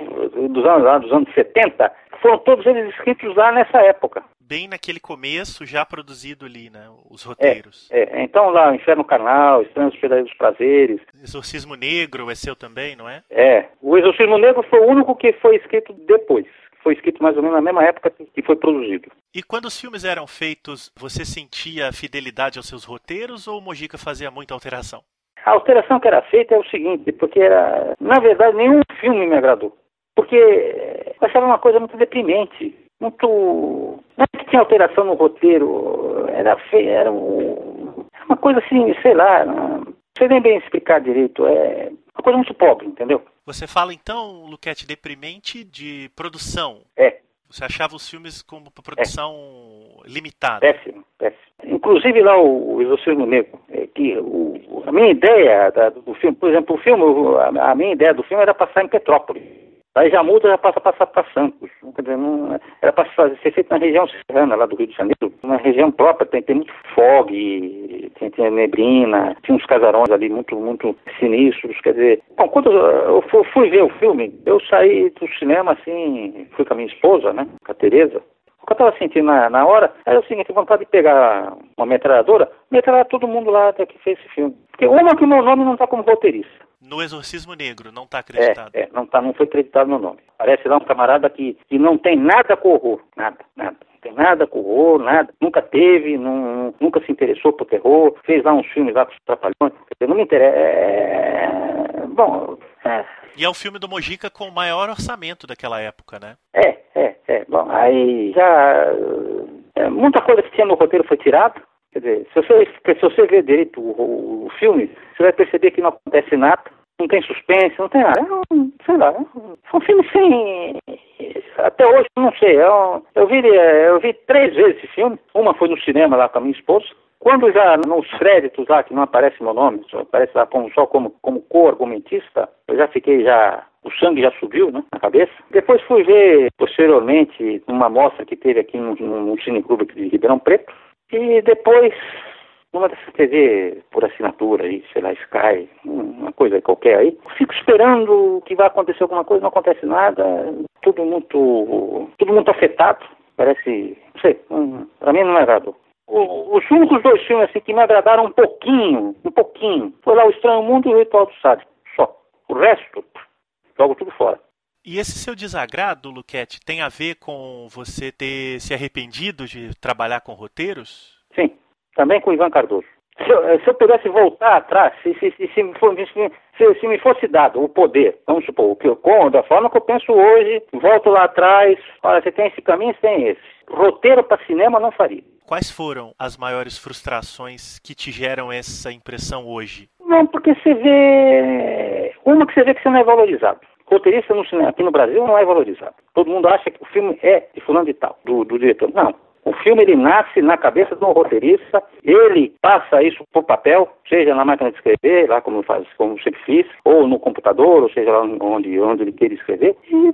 dos anos, dos anos 70 foram todos eles escritos lá nessa época. Bem naquele começo, já produzido ali, né? Os roteiros. É, é. então lá, Inferno Carnal, Estranhos dos Prazeres. Exorcismo Negro é seu também, não é? É. O Exorcismo Negro foi o único que foi escrito depois foi escrito mais ou menos na mesma época que foi produzido. E quando os filmes eram feitos, você sentia fidelidade aos seus roteiros ou o Mojica fazia muita alteração? A alteração que era feita é o seguinte, porque era, na verdade, nenhum filme me agradou. Porque eu achava uma coisa muito deprimente, muito. Não é que tinha alteração no roteiro, era feio, era uma coisa assim, sei lá, não sei nem bem explicar direito, é uma coisa muito pobre, entendeu? Você fala então, Luquete, deprimente de produção. É. Você achava os filmes como produção é. limitada? Péssimo, péssimo. Inclusive lá o, o Exorcismo Negro, é que o, a minha ideia da, do filme, por exemplo, o filme, a, a minha ideia do filme era passar em Petrópolis. Aí já muda, já passa a passar para Santos. Quer dizer, não, era para ser feito na região serrana, lá do Rio de Janeiro, uma região própria, tem, tem muito fog, tem, tem neblina, tinha uns casarões ali muito, muito sinistros. Quer dizer, bom, quando eu fui ver o filme, eu saí do cinema assim, fui com a minha esposa, né, com a Tereza, o que eu estava sentindo na, na hora era o seguinte, vontade de pegar uma metralhadora, metralhar todo mundo lá até que fez esse filme. Porque uma que o meu nome não está como roteirista. No Exorcismo Negro, não está acreditado. É, é, não, tá, não foi acreditado no nome. Parece lá um camarada que, que não tem nada com horror. Nada, nada. Não tem nada com horror, nada. Nunca teve, não, nunca se interessou por terror. Fez lá uns filmes lá com os trapalhões. Não me interessa. É... é bom. É. E é o filme do Mojica com o maior orçamento daquela época, né? É, é, é. Bom, aí já. É, muita coisa que tinha no roteiro foi tirada. Quer dizer, se você, se você ver direito o, o, filme, você vai perceber que não acontece nada, não tem suspense, não tem nada. É um, sei lá, é um filme sem. Até hoje, não sei. Eu, é eu, vi, eu vi três vezes esse filme. Uma foi no cinema lá com a minha esposa. Quando já nos créditos lá, que não aparece meu nome, só aparece lá como, só como, como co-argumentista, eu já fiquei já. O sangue já subiu, né, na cabeça. Depois fui ver, posteriormente, uma mostra que teve aqui num, num cineclube de Ribeirão Preto. E depois, numa dessas TV por assinatura aí, sei lá, Sky, uma coisa qualquer aí, fico esperando que vai acontecer alguma coisa, não acontece nada, tudo muito, tudo muito afetado, parece, não sei, hum, pra mim não é agradou. Os únicos dois filmes assim, que me agradaram um pouquinho, um pouquinho, foi lá O Estranho Mundo e O Ritual do Sádio, só. O resto, jogo tudo fora. E esse seu desagrado, Luquete, tem a ver com você ter se arrependido de trabalhar com roteiros? Sim, também com o Ivan Cardoso. Se eu, se eu pudesse voltar atrás, se, se, se, se, me fosse dado o poder, vamos supor, o que eu, da forma que eu penso hoje, volto lá atrás, olha, você tem esse caminho, você tem esse. Roteiro para cinema não faria. Quais foram as maiores frustrações que te geram essa impressão hoje? Não, porque você vê. Uma que você vê que você não é valorizado. Roteirista no cinema, aqui no Brasil não é valorizado. Todo mundo acha que o filme é de fulano de tal, do, do diretor. Não. O filme ele nasce na cabeça do roteirista, ele passa isso por papel, seja na máquina de escrever, lá como faz, como sempre fiz, ou no computador, ou seja lá onde, onde ele queira escrever. E,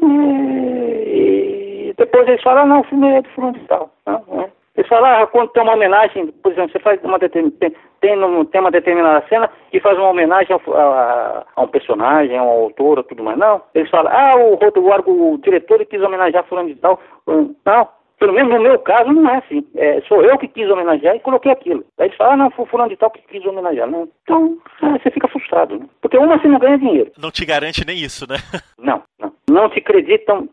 e depois eles falam, ah, não, o filme é de fulano de tal. Não, não é. Eles falam, ah, quando tem uma homenagem, por exemplo, você faz uma tem, tem, tem uma determinada cena e faz uma homenagem a, a, a, um personagem, a um autor, tudo mais. Não. Eles falam, ah, o, o, o diretor quis homenagear fulano de tal. Não. Pelo menos no meu caso não é assim. É, sou eu que quis homenagear e coloquei aquilo. Aí eles falam, ah, não, foi fulano de tal que quis homenagear. Não. Então, é, você fica frustrado, né? Porque uma você não ganha dinheiro. Não te garante nem isso, né? não, não. Não te acreditam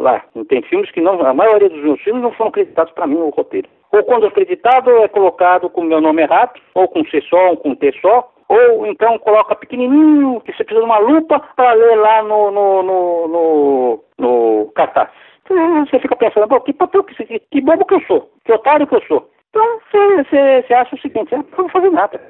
lá. Tem filmes que não. A maioria dos meus filmes não foram acreditados para mim no roteiro. Ou quando acreditado é colocado com o meu nome errado, ou com C só, ou com T só, ou então coloca pequenininho, que você precisa de uma lupa para ler lá no, no, no, no, no cartaz. Você fica pensando, que papel que, que, que bobo que eu sou, que otário que eu sou. Então você, você acha o seguinte, eu não vou fazer nada.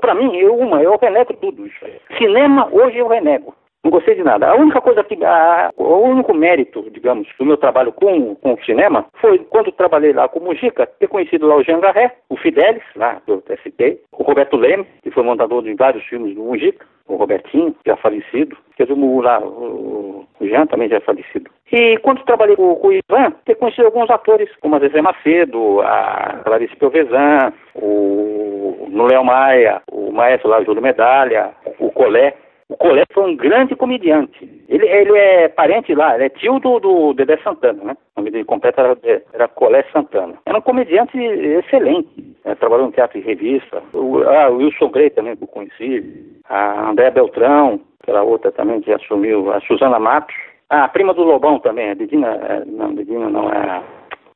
Para mim, eu, uma, eu renego tudo isso. Cinema, hoje eu renego. Não gostei de nada. A única coisa que. A, o único mérito, digamos, do meu trabalho com, com o cinema foi quando trabalhei lá com o Mujica, ter conhecido lá o Jean Garret, o Fidelis, lá do TST, o Roberto Leme, que foi montador de vários filmes do Mujica, o Robertinho, já falecido, quer dizer, o, lá, o, Jean também já é falecido. E quando trabalhei com, com o Ivan, ter conhecido alguns atores, como a Zezé Macedo, a Clarice Piovesan, o no Léo Maia, o maestro lá, Júlio Medalha, o Colé, o Colé foi um grande comediante. Ele, ele é parente lá, ele é tio do, do Dedé Santana, né? O nome dele completo era, era Colé Santana. Era um comediante excelente. É, trabalhou no teatro e revista. O, ah, o Wilson Grey também, que eu conheci. A Andréa Beltrão, que era outra também que assumiu. A Suzana Matos. Ah, a prima do Lobão também, a Didina, é, não, Didina não é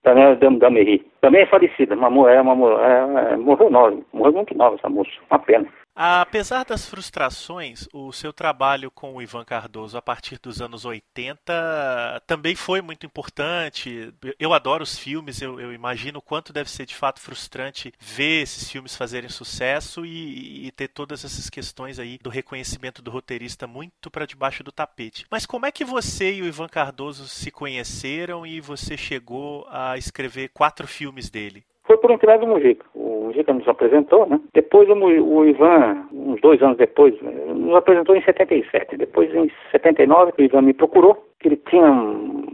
também é da, da Meri. Também é falecida, uma, é uma, é, é, morreu nova, morreu muito nova essa moça, uma pena. Apesar das frustrações, o seu trabalho com o Ivan Cardoso a partir dos anos 80 também foi muito importante. Eu adoro os filmes, eu, eu imagino o quanto deve ser de fato frustrante ver esses filmes fazerem sucesso e, e ter todas essas questões aí do reconhecimento do roteirista muito para debaixo do tapete. Mas como é que você e o Ivan Cardoso se conheceram e você chegou a escrever quatro filmes dele? foi por intermédio do Mujica. O Mujica nos apresentou, né? Depois o, o, Ivan, uns dois anos depois, nos apresentou em 77. Depois, em 79, o Ivan me procurou, que ele tinha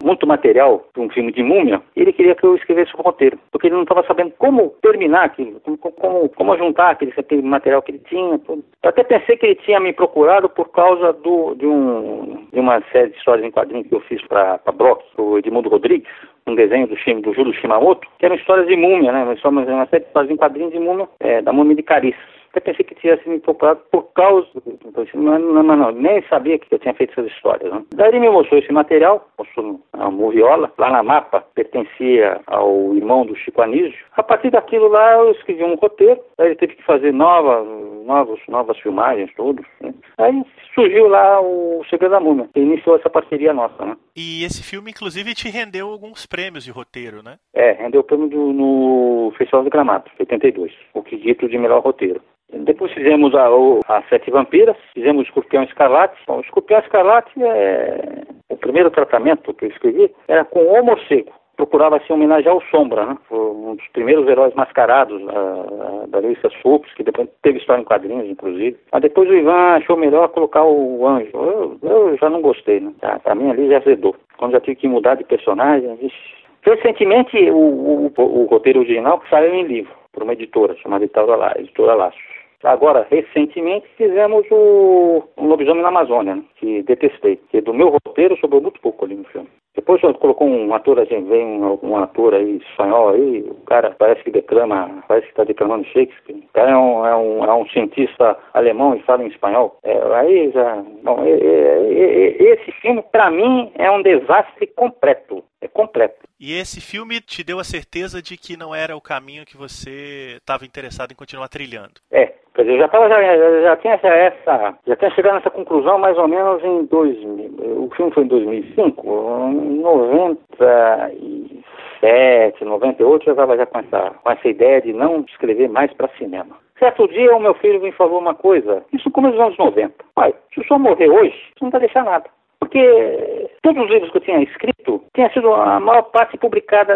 muito material para um filme de múmia, e ele queria que eu escrevesse o roteiro, porque ele não estava sabendo como terminar aquilo, como, como, como juntar aquele, aquele, material que ele tinha. Tudo. Eu até pensei que ele tinha me procurado por causa do, de, um, de uma série de histórias em quadrinhos que eu fiz para Brock, o Edmundo Rodrigues, um desenho do, do Júlio Shimamoto, que eram histórias de múmia, né? Uma, série de quadrinhos de múmia, é, da múmia de Carice. Até pensei que tivesse me procurado por causa do. Não, não, não, não, nem sabia que eu tinha feito essas histórias. Né? Daí ele me mostrou esse material, mostrou a Moviola, lá na mapa, pertencia ao irmão do Chico Anísio. A partir daquilo lá eu escrevi um roteiro, aí ele teve que fazer nova, novos, novas filmagens, tudo. Né? Aí surgiu lá o Segredo da Múmia, que iniciou essa parceria nossa. Né? E esse filme, inclusive, te rendeu alguns prêmios de roteiro, né? É, rendeu o prêmio do, no Festival de Gramado, 82, o quesito de melhor roteiro. Depois fizemos a, a Sete Vampiras, fizemos o Escorpião Escarlate. Bom, o Escorpião Escarlate é o primeiro tratamento que eu escrevi era com o morcego. Procurava se homenagear o Sombra, né? Um dos primeiros heróis mascarados uh, da revista Supes, que depois teve história em quadrinhos, inclusive. Mas depois o Ivan achou melhor colocar o Anjo. Eu, eu já não gostei, né? Tá, pra mim ali já azedou. Quando já tive que mudar de personagem, vixi. Recentemente, o, o, o, roteiro original saiu em livro, por uma editora chamada Editora, Laços. Agora, recentemente, fizemos o, o Lobisomem na Amazônia, né, que detestei. Que do meu roteiro sobrou muito pouco ali no filme. Depois colocou um ator, a gente vem um, um, ator aí espanhol aí, o cara parece que declama, parece que está declamando Shakespeare. O cara é um, é um, é um cientista alemão e fala em espanhol. É, aí já. Bom, é, é, esse filme, para mim, é um desastre completo. É completo. E esse filme te deu a certeza de que não era o caminho que você estava interessado em continuar trilhando? É, Quer dizer, já, tava, já, já tinha essa, já tinha chegado nessa conclusão mais ou menos em 2000. O filme foi em 2005, em 97, 98, eu estava já com essa, com essa ideia de não escrever mais para cinema. Certo dia, o meu filho me falou uma coisa, isso no começo dos anos 90. Pai, se o senhor morrer hoje, você não vai deixar nada. Porque todos os livros que eu tinha escrito, tinha sido a maior parte publicada,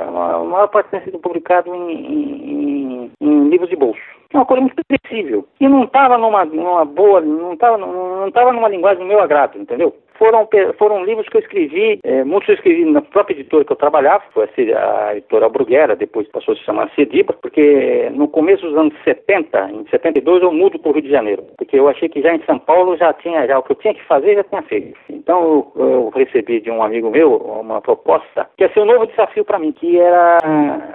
a maior parte tinha sido publicado em, em, em livros de bolso. É uma coisa muito acessível. E não estava numa, numa boa, não estava não, não numa linguagem do meu agrado, entendeu? Foram, foram livros que eu escrevi, é, muitos eu escrevi na própria editora que eu trabalhava, foi a, a editora Bruguera, depois passou a se chamar Cediba, porque no começo dos anos 70, em 72, eu mudo para o Rio de Janeiro, porque eu achei que já em São Paulo já tinha, já o que eu tinha que fazer já tinha feito. Então eu, eu recebi de um amigo meu uma proposta que ia ser um novo desafio para mim, que era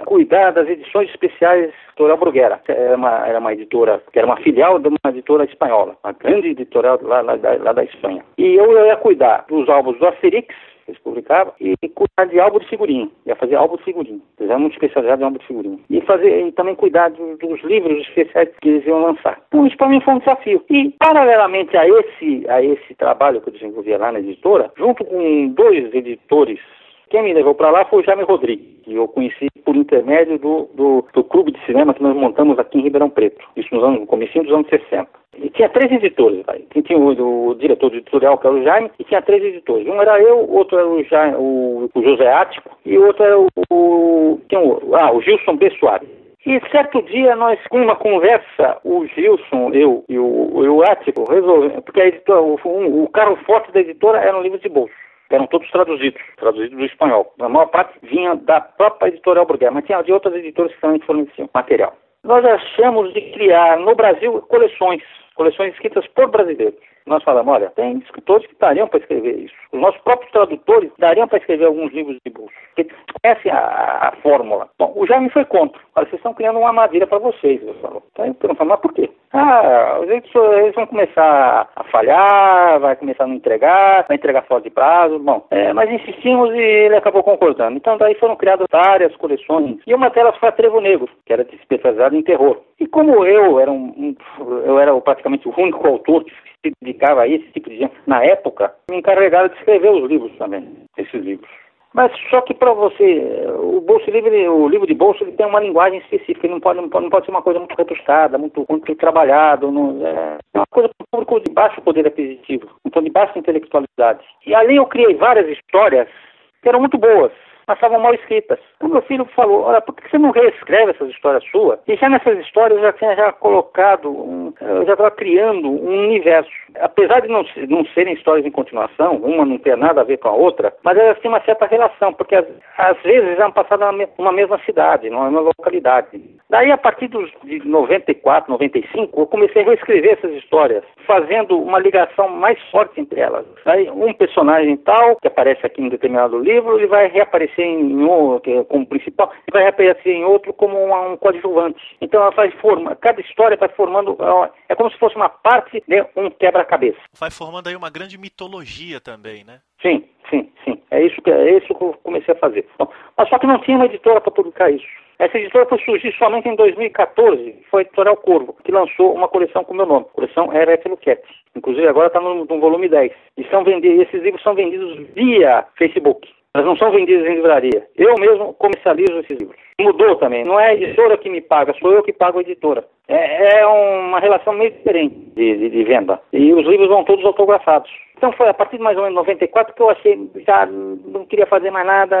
cuidar das edições especiais editora Bruguera. Era uma, era uma editora, que era uma filial de uma editora espanhola, uma grande editorial lá, lá, lá da Espanha. E eu ia cuidar dos álbuns do Asterix, eles publicavam, e cuidar de álbum de figurinha. Ia fazer álbum de figurinha. Eles eram muito especializados em álbum de figurinha. E, fazer, e também cuidar dos, dos livros especiais que eles iam lançar. Então isso para mim foi um desafio. E paralelamente a esse, a esse trabalho que eu desenvolvia lá na editora, junto com dois editores quem me levou para lá foi o Jaime Rodrigues, que eu conheci por intermédio do, do, do, clube de cinema que nós montamos aqui em Ribeirão Preto, isso nos anos, no começo dos anos 60. E tinha três editores, vai. tinha o, o, diretor editorial, que era o Jaime, e tinha três editores. Um era eu, outro era o, Jaime, o, o José Ático, e outro era o, o, o, ah, o Gilson B. Soares. E certo dia nós, com uma conversa, o Gilson, eu e o, o Ático, resolvemos, porque a editora, o, o carro forte da editora era um livro de bolso eram todos traduzidos, traduzidos do espanhol. A maior parte vinha da própria editorial Bruguera, mas tinha de outras editoras que também forneciam material. Nós achamos de criar no Brasil coleções, coleções escritas por brasileiros. Nós falamos, olha, tem escritores que dariam para escrever isso. Os nossos próprios tradutores dariam para escrever alguns livros de bolso. Porque conhecem a, a, fórmula. Bom, o Jaime foi contra. Olha, vocês estão criando uma armadilha para vocês. Eu falo. Então eu pergunto, mas por quê? Ah, eles vão começar a falhar, vai começar a não entregar, vai entregar fora de prazo. Bom, é, mas insistimos e ele acabou concordando. Então daí foram criadas várias coleções. E uma delas foi a Trevo Negro, que era especializada em terror. E como eu era um, um eu era praticamente o único autor que se dedicava a esse tipo de gente na época, me encarregaram de escrever os livros também, esses livros. Mas só que para você, o bolso livre, o livro de bolso, ele tem uma linguagem específica, ele não pode, não pode, não pode ser uma coisa muito rebuscada, muito, muito trabalhado, não, é, é uma coisa para o público de baixo poder aquisitivo, então de baixa intelectualidade. E ali eu criei várias histórias que eram muito boas, mas estavam mal escritas. Então meu filho falou, olha, por que você não reescreve essas histórias suas? E já nessas histórias eu já tinha já colocado, um, eu já estava criando um universo. Apesar de não, não serem histórias em continuação, uma não ter nada a ver com a outra, mas elas têm uma certa relação, porque às, às vezes eram passadas numa mesma cidade, numa mesma localidade. Daí, a partir dos, de 94, 95, eu comecei a reescrever essas histórias, fazendo uma ligação mais forte entre elas. Aí, um personagem tal, que aparece aqui em um determinado livro, ele vai reaparecer em outro como principal, e vai reaparecer em outro como um, um coadjuvante. Então, ela faz forma, cada história vai formando, é como se fosse uma parte de um quebra-cabeça. Vai formando aí uma grande mitologia também, né? Sim, sim, sim. É isso que, é isso que eu comecei a fazer. Bom, mas só que não tinha uma editora para publicar isso. Essa editora foi surgir somente em 2014, foi a Editorial Corvo, que lançou uma coleção com meu nome, coleção RF Luquete. Inclusive agora está no, no, volume 10. E são vendidos, esses livros são vendidos via Facebook. Elas não são vendidas em livraria. Eu mesmo comercializo esses livros. Mudou também. Não é a editora que me paga, sou eu que pago a editora. É, é uma relação meio diferente de, de, de, venda. E os livros vão todos autografados. Então foi a partir de mais ou menos 94 que eu achei, já não queria fazer mais nada,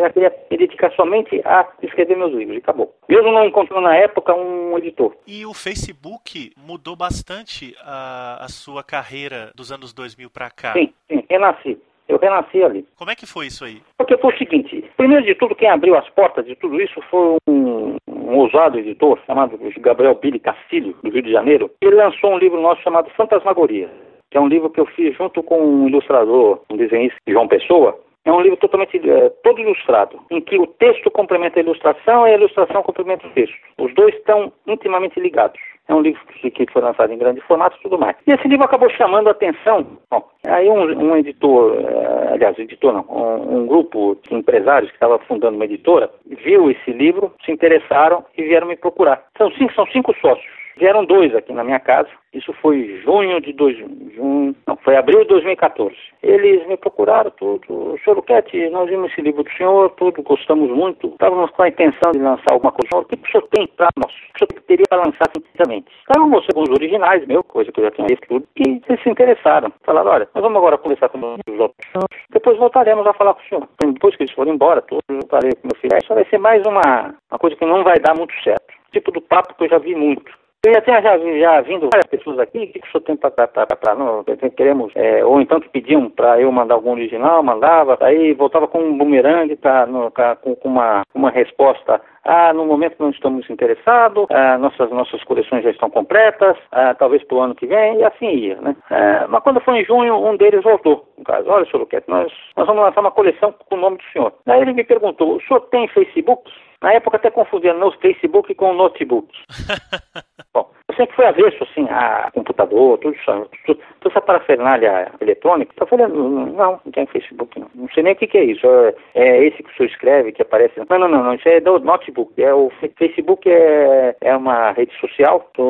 já queria me dedicar somente a escrever meus livros e acabou. Mesmo não encontrando na época um editor. E o Facebook mudou bastante a, a sua carreira dos anos 2000 para cá? Sim, sim, renasci. Eu renasci ali. Como é que foi isso aí? Porque foi o seguinte, primeiro de tudo, quem abriu as portas de tudo isso foi um, um ousado editor chamado Gabriel Billy Castilho, do Rio de Janeiro. Ele lançou um livro nosso chamado Fantasmagoria que é um livro que eu fiz junto com um ilustrador, um desenhista, João Pessoa. É um livro totalmente é, todo ilustrado, em que o texto complementa a ilustração e a ilustração complementa o texto. Os dois estão intimamente ligados. É um livro que foi lançado em grande formato e tudo mais. E esse livro acabou chamando a atenção. Bom, aí um, um editor, uh, aliás, editor não, um, um, grupo de empresários que estava fundando uma editora, viu esse livro, se interessaram e vieram me procurar. São cinco, são cinco sócios Vieram dois aqui na minha casa. Isso foi junho de dois, junho, não, foi abril de 2014. Eles me procuraram tudo. Senhor Luquete, nós vimos esse livro do senhor, tudo, gostamos muito. Estávamos com a intenção de lançar alguma coisa. O que o senhor tem para nós? O senhor teria para lançar simplesmente? Você com os originais, meu, coisa que eu já tinha visto tudo, e eles se interessaram. Falaram, olha, nós vamos agora conversar com os outros. Depois voltaremos a falar com o senhor. Depois que eles forem embora, tudo, eu falei com meu filho. Isso vai ser mais uma, uma coisa que não vai dar muito certo. Tipo do papo que eu já vi muito. Eu já tenho já, já vindo várias pessoas aqui, o que, que o senhor tem para nós? Queremos, é, ou então que pediam para eu mandar algum original, mandava, aí voltava com um bumerangue, tá, no, com, com uma, uma resposta ah, no momento não estamos interessados, ah, nossas, nossas coleções já estão completas, ah, talvez para o ano que vem, e assim ia, né? Ah, mas quando foi em junho, um deles voltou, no caso, olha, senhor Luquete, nós, nós vamos lançar uma coleção com o nome do senhor. Aí ele me perguntou, o senhor tem Facebook? Na época até confundia no Facebook com o notebook. Bom, eu sempre fui avesso, assim, a computador, tudo isso, tudo, toda essa parafernália eletrônica. Eu falei, não, não, tem Facebook, não. Não sei nem o que, que é isso. É, é, esse que o senhor escreve, que aparece. Não, não, não, não isso é do notebook. É, o Facebook é, é uma rede social, que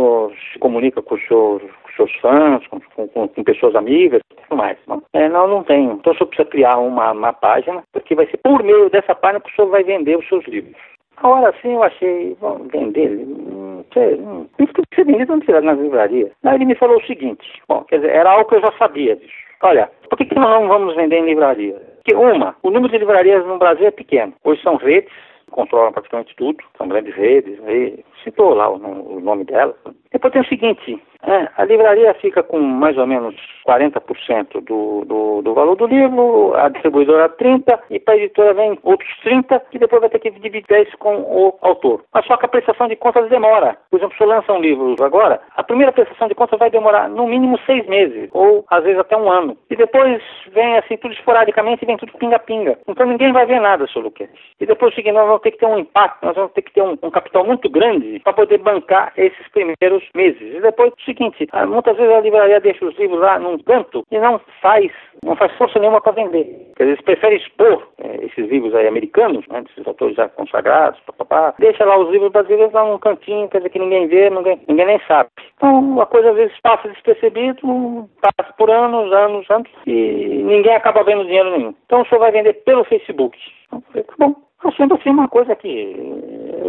se comunica com os seus seus fãs, com, com, com, pessoas amigas tudo mais. Não, é, não, não tenho. Então o senhor precisa criar uma, uma página, porque vai ser por meio dessa página que o senhor vai vender os seus livros. A hora sim eu achei, vamos vender, não sei, não, isso que ser vendido não tirar nas livrarias. Aí ele me falou o seguinte, bom, quer dizer, era algo que eu já sabia disso. Olha, por que, que nós não vamos vender em livraria? Porque uma, o número de livrarias no Brasil é pequeno. Hoje são redes, controlam praticamente tudo, são grandes redes, aí citou lá o, o nome dela. Depois tem o seguinte, é, a livraria fica com mais ou menos 40% do, do, do, valor do livro, a distribuidora 30% e para a editora vem outros 30% e depois vai ter que dividir 10% com o autor. Mas só que a prestação de contas demora. Por exemplo, se eu lançar um livro agora, a primeira prestação de contas vai demorar no mínimo seis meses, ou às vezes até um ano. E depois vem assim tudo esporadicamente e vem tudo pinga-pinga. Então ninguém vai ver nada sobre o E depois o seguinte, nós vamos ter que ter um impacto, nós vamos ter que ter um, um capital muito grande para poder bancar esses primeiros meses. E depois o seguinte, ah, muitas vezes a livraria deixa os livros lá num canto e não faz, não faz força nenhuma para vender. Quer dizer, eles preferem expor é, esses livros aí americanos, né, desses autores já consagrados, papapá, deixa lá os livros brasileiros lá num cantinho, quer dizer que ninguém vê, ninguém, ninguém nem sabe. Então a coisa às vezes passa despercebido, passa por anos, anos, anos, e ninguém acaba vendo dinheiro nenhum. Então o senhor vai vender pelo Facebook. Então, tá bom. Sendo assim uma coisa que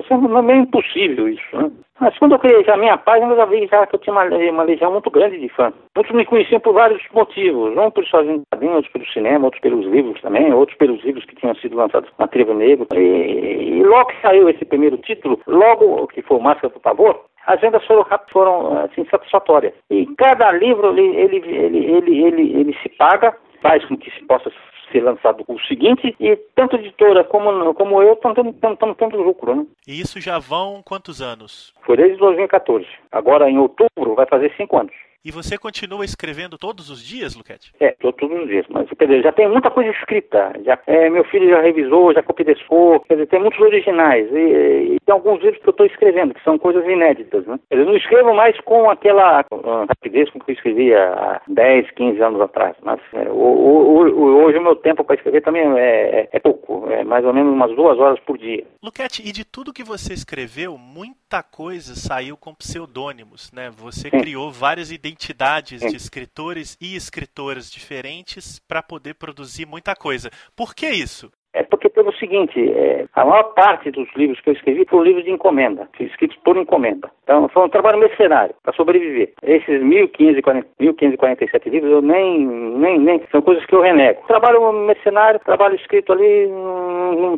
é meio impossível isso, né? Mas quando eu criei a minha página, eu já vi já que eu tinha uma, uma legião muito grande de fãs. Muitos me conheciam por vários motivos, um por sozinho quadrinhos, outros pelo cinema, outros pelos livros também, outros pelos livros que tinham sido lançados na Tribo Negro. E, e, logo que saiu esse primeiro título, logo que foi Máscara do Pavor, as vendas foram, foram assim, satisfatórias. E cada livro, ele, ele, ele, ele, ele, ele se paga, faz com que se possa ser lançado o seguinte, e tanto a editora como, como eu estão tendo, tendo lucro. Né? E isso já vão quantos anos? Foi desde 2014. Agora, em outubro, vai fazer cinco anos. E você continua escrevendo todos os dias, Luquete? É, todos os dias. Mas, quer dizer, já tem muita coisa escrita. Já, é, meu filho já revisou, já copidescou. Quer dizer, tem muitos originais. E, e tem alguns livros que eu estou escrevendo, que são coisas inéditas. Né? Eu não escrevo mais com aquela uh, rapidez com que eu escrevia há 10, 15 anos atrás. Mas é, o, o, o, hoje o meu tempo para escrever também é, é, é, pouco. É mais ou menos umas duas horas por dia. Luquete, e de tudo que você escreveu, muita coisa saiu com pseudônimos, né? Você Sim. criou várias identidades identidades de escritores e escritoras diferentes para poder produzir muita coisa. Por que isso? É porque pelo seguinte, é, a maior parte dos livros que eu escrevi foram livros de encomenda, escritos por encomenda. Então foi um trabalho mercenário para sobreviver. Esses 1547 livros eu nem, nem, nem são coisas que eu renego. Trabalho mercenário, trabalho escrito ali,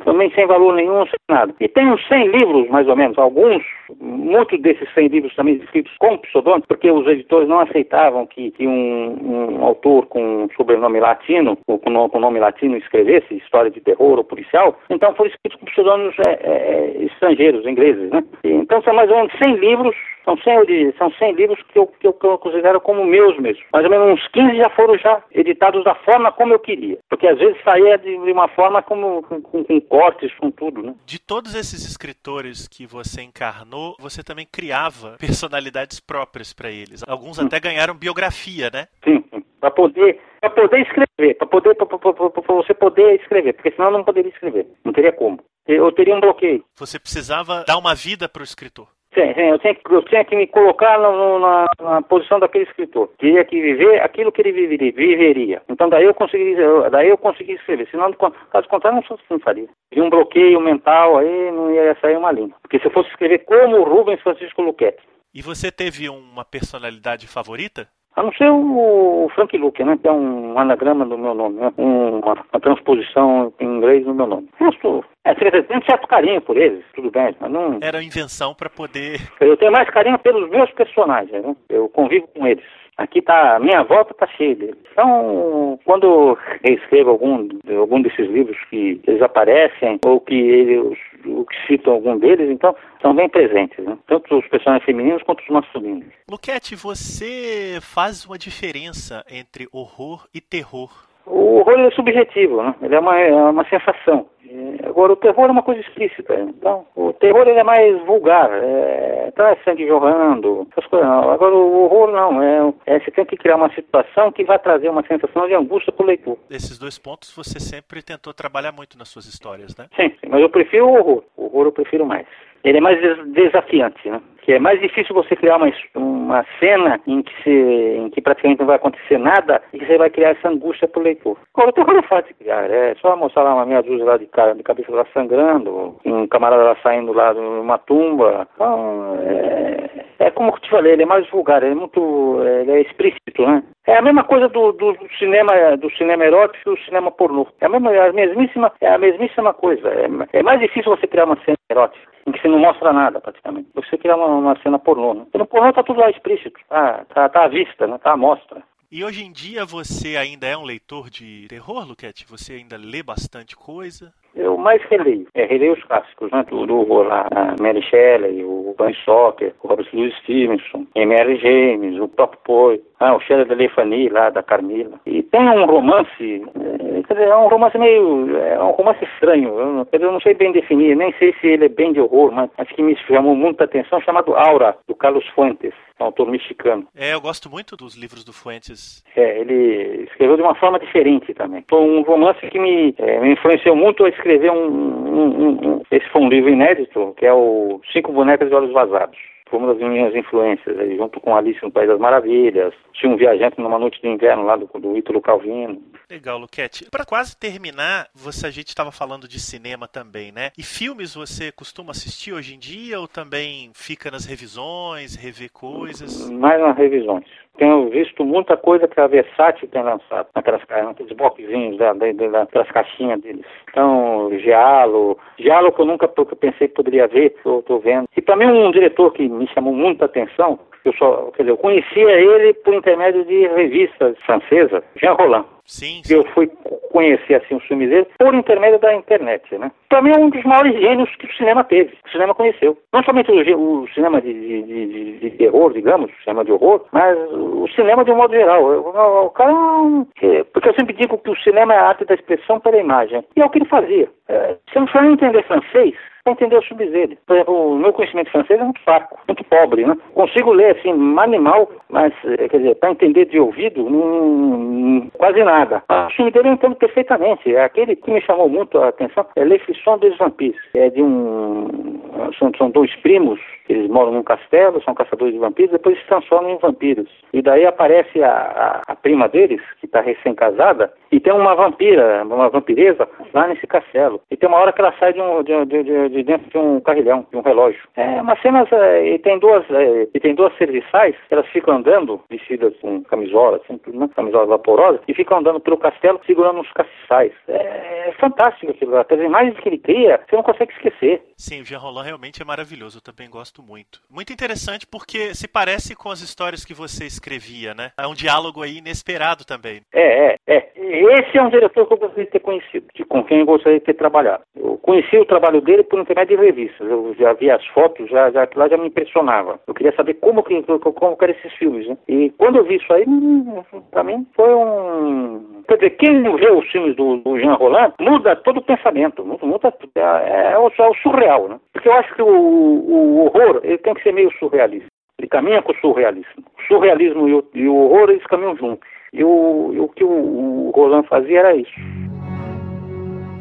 também sem valor nenhum, sem nada. E tem uns 100 livros, mais ou menos, alguns, muitos desses 100 livros também escritos com pseudônimo, porque os editores não aceitavam que, que um, um, autor com sobrenome latino, ou com, com nome latino escrevesse história de terror ou policial, então foram escritos com pseudônimos é, é, estrangeiros, ingleses, né? Então são mais ou menos 100 livros, são 100, são 100 livros que eu, que eu, que eu considero como meus mesmo. Mais ou menos uns 15 já foram já editados da forma como eu queria, porque às vezes saía de uma forma como com, com, com cortes, com tudo, né? De todos esses escritores que você encarnou, você também criava personalidades próprias para eles. Alguns até ganharam biografia, né? Sim, para poder para poder escrever, para poder para você poder escrever, porque senão eu não poderia escrever, não teria como. Eu teria um bloqueio. Você precisava dar uma vida para o escritor. Sim, eu tinha, que, eu tinha que me colocar no, na, na, posição daquele escritor. Tinha que viver aquilo que ele viveria. viveria. Então daí eu consegui, daí eu consegui escrever. Senão, caso contrário, não, não faria. E um bloqueio mental aí não ia sair uma linha. Porque se eu fosse escrever como Rubens Francisco Luquete. E você teve uma personalidade favorita? A não ser o Frank Luke, né? Que é um anagrama do meu nome, né? uma, uma transposição em inglês no meu nome. O resto, é, tem um certo carinho por eles, tudo bem, mas não... Era invenção para poder... Eu tenho mais carinho pelos meus personagens, né? Eu convivo com eles. Aqui tá, minha volta tá cheia deles. Então, quando eu escrevo algum, algum desses livros que eles aparecem, ou que eles que citam algum deles, então são bem presentes, né? tanto os personagens femininos quanto os masculinos. Luquete, você faz uma diferença entre horror e terror. O horror é subjetivo, né? ele é uma, é uma sensação. Agora, o terror é uma coisa explícita. Então, o terror ele é mais vulgar. É, então, é sangue jorrando, essas coisas não. Agora, o horror não. É, é, você tem que criar uma situação que vai trazer uma sensação de angústia para o leitor. Esses dois pontos você sempre tentou trabalhar muito nas suas histórias, né? Sim, sim mas eu prefiro o horror. O horror eu prefiro mais ele é mais desafiante, né? Que é mais difícil você criar uma, uma cena em que, se, em que praticamente não vai acontecer nada e que você vai criar essa angústia pro leitor. Agora, o terror é fácil de criar, é só mostrar lá uma meia dúzia lá de, cara, de cabeça lá sangrando, um camarada lá saindo lá de uma tumba. Então, é, é como eu te falei, ele é mais vulgar, ele é muito, ele é explícito, né? É a mesma coisa do, do, cinema do cinema erótico e do cinema pornô. É a, mesma, é a mesmíssima é a mesmíssima coisa. É, é mais difícil você criar uma cena erótica em que você não mostra nada praticamente. Você criar uma, uma cena pornô. Né? No pornô tá tudo lá explícito, tá, tá, tá à vista, né? tá à mostra. E hoje em dia você ainda é um leitor de terror, Luquete? Você ainda lê bastante coisa? Eu mais releio. É, releio os clássicos, né? Do, do lá, a Mary Shelley, o Ben Stoker, o Robert Louis Stevenson, M.R. James, o próprio Poe, ah, o Shelley da Lefani, lá, da Carmila. E tem um romance, é, é um romance meio, é um romance estranho, eu, eu não sei bem definir, nem sei se ele é bem de horror, mas acho que me chamou muita atenção, chamado Aura, do Carlos Fuentes um autor mexicano. É, eu gosto muito dos livros do Fuentes. É, ele escreveu de uma forma diferente também. Foi um romance que me, é, me influenciou muito a escrever um, um, um, Esse foi um livro inédito, que é o Cinco Bonecas de Olhos Vazados. Foi uma das minhas influências, aí, junto com Alice no País das Maravilhas. Tinha um viajante numa noite de inverno lá do, do Ítalo Calvino. Legal, Luquete. Para quase terminar, você a gente estava falando de cinema também, né? E filmes você costuma assistir hoje em dia ou também fica nas revisões, rever coisas? Mais nas revisões tenho visto muita coisa que a Versátil tem lançado, naquelas, naqueles boxinhos, da, da, daquelas caixinhas deles. Então, Giallo, Giallo que eu nunca que eu pensei que poderia ver, estou vendo. E também um diretor que me chamou muita atenção, eu só, quer dizer, eu conhecia ele por intermédio de revistas francesas, Jean Roland. Sim, sim. Eu fui conhecer assim os filmes dele por intermédio da internet, né? Também é um dos maiores gênios que o cinema teve, que o cinema conheceu. Não somente o, o cinema de, de, de, de, terror, digamos, o cinema de horror, mas o cinema de um modo geral. O, o cara, é porque eu sempre digo que o cinema é a arte da expressão pela imagem. E é o que ele fazia. É, se não for entender francês, para entender os filmes dele. Por exemplo, o meu conhecimento francês é muito fraco, muito pobre, né? Consigo ler, assim, animal, mas, eh, quer dizer, para entender de ouvido, hum, quase nada. Filme dele eu entendo perfeitamente. É aquele que me chamou muito a atenção, é Le Frisson des Vampires. É de um... São, são dois primos, eles moram num castelo, são caçadores de vampiros, depois se transformam em vampiros. E daí aparece a, a, a prima deles, que está recém-casada, e tem uma vampira, uma vampireza lá nesse castelo. E tem uma hora que ela sai de, um, de, de, de dentro de um carrilhão, de um relógio. É uma cena, é, e tem duas, é, e tem duas serviçais, elas ficam andando, vestidas com camisola, assim, né? camisola vaporosa, e ficam andando pelo castelo segurando uns castiçais. É, é fantástico aquilo. As imagens que ele cria, você não consegue esquecer. Sim, o Jean Roland realmente é maravilhoso, eu também gosto muito. Muito interessante porque se parece com as histórias que você escrevia, né? É um diálogo aí inesperado também. É, é, é. Esse é um diretor que eu gostaria de ter conhecido, de, com quem eu gostaria de ter trabalhado. Eu conheci o trabalho dele por intermédio de revistas. Eu já vi as fotos, já, já lá já me impressionava. Eu queria saber como que como eram esses filmes, né? E quando eu vi isso aí, hum, para mim foi um. Quer dizer, quem vê os filmes do, do Jean Roland muda todo o pensamento, muda, muda é, é, é, o, é, o, surreal, né? Porque eu acho que o, o horror ele tem que ser meio surrealista. Ele caminha com o surrealismo. O surrealismo e o, e o horror eles caminham juntos. E o, o que o, o Roland fazia era isso.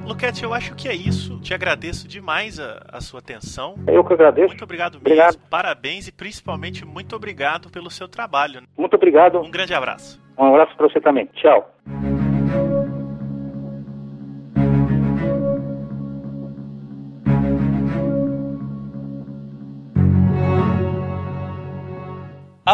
Luquete, eu acho que é isso. Te agradeço demais a, a sua atenção. Eu que agradeço. Muito obrigado, obrigado. mesmo. Parabéns e principalmente muito obrigado pelo seu trabalho. Muito obrigado. Um grande abraço. Um abraço para você também. Tchau.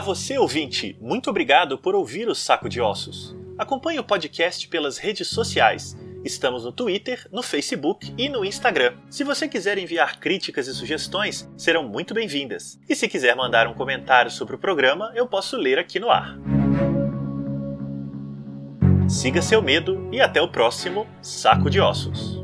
A você, ouvinte, muito obrigado por ouvir o Saco de Ossos. Acompanhe o podcast pelas redes sociais. Estamos no Twitter, no Facebook e no Instagram. Se você quiser enviar críticas e sugestões, serão muito bem-vindas. E se quiser mandar um comentário sobre o programa, eu posso ler aqui no ar. Siga seu medo e até o próximo Saco de Ossos.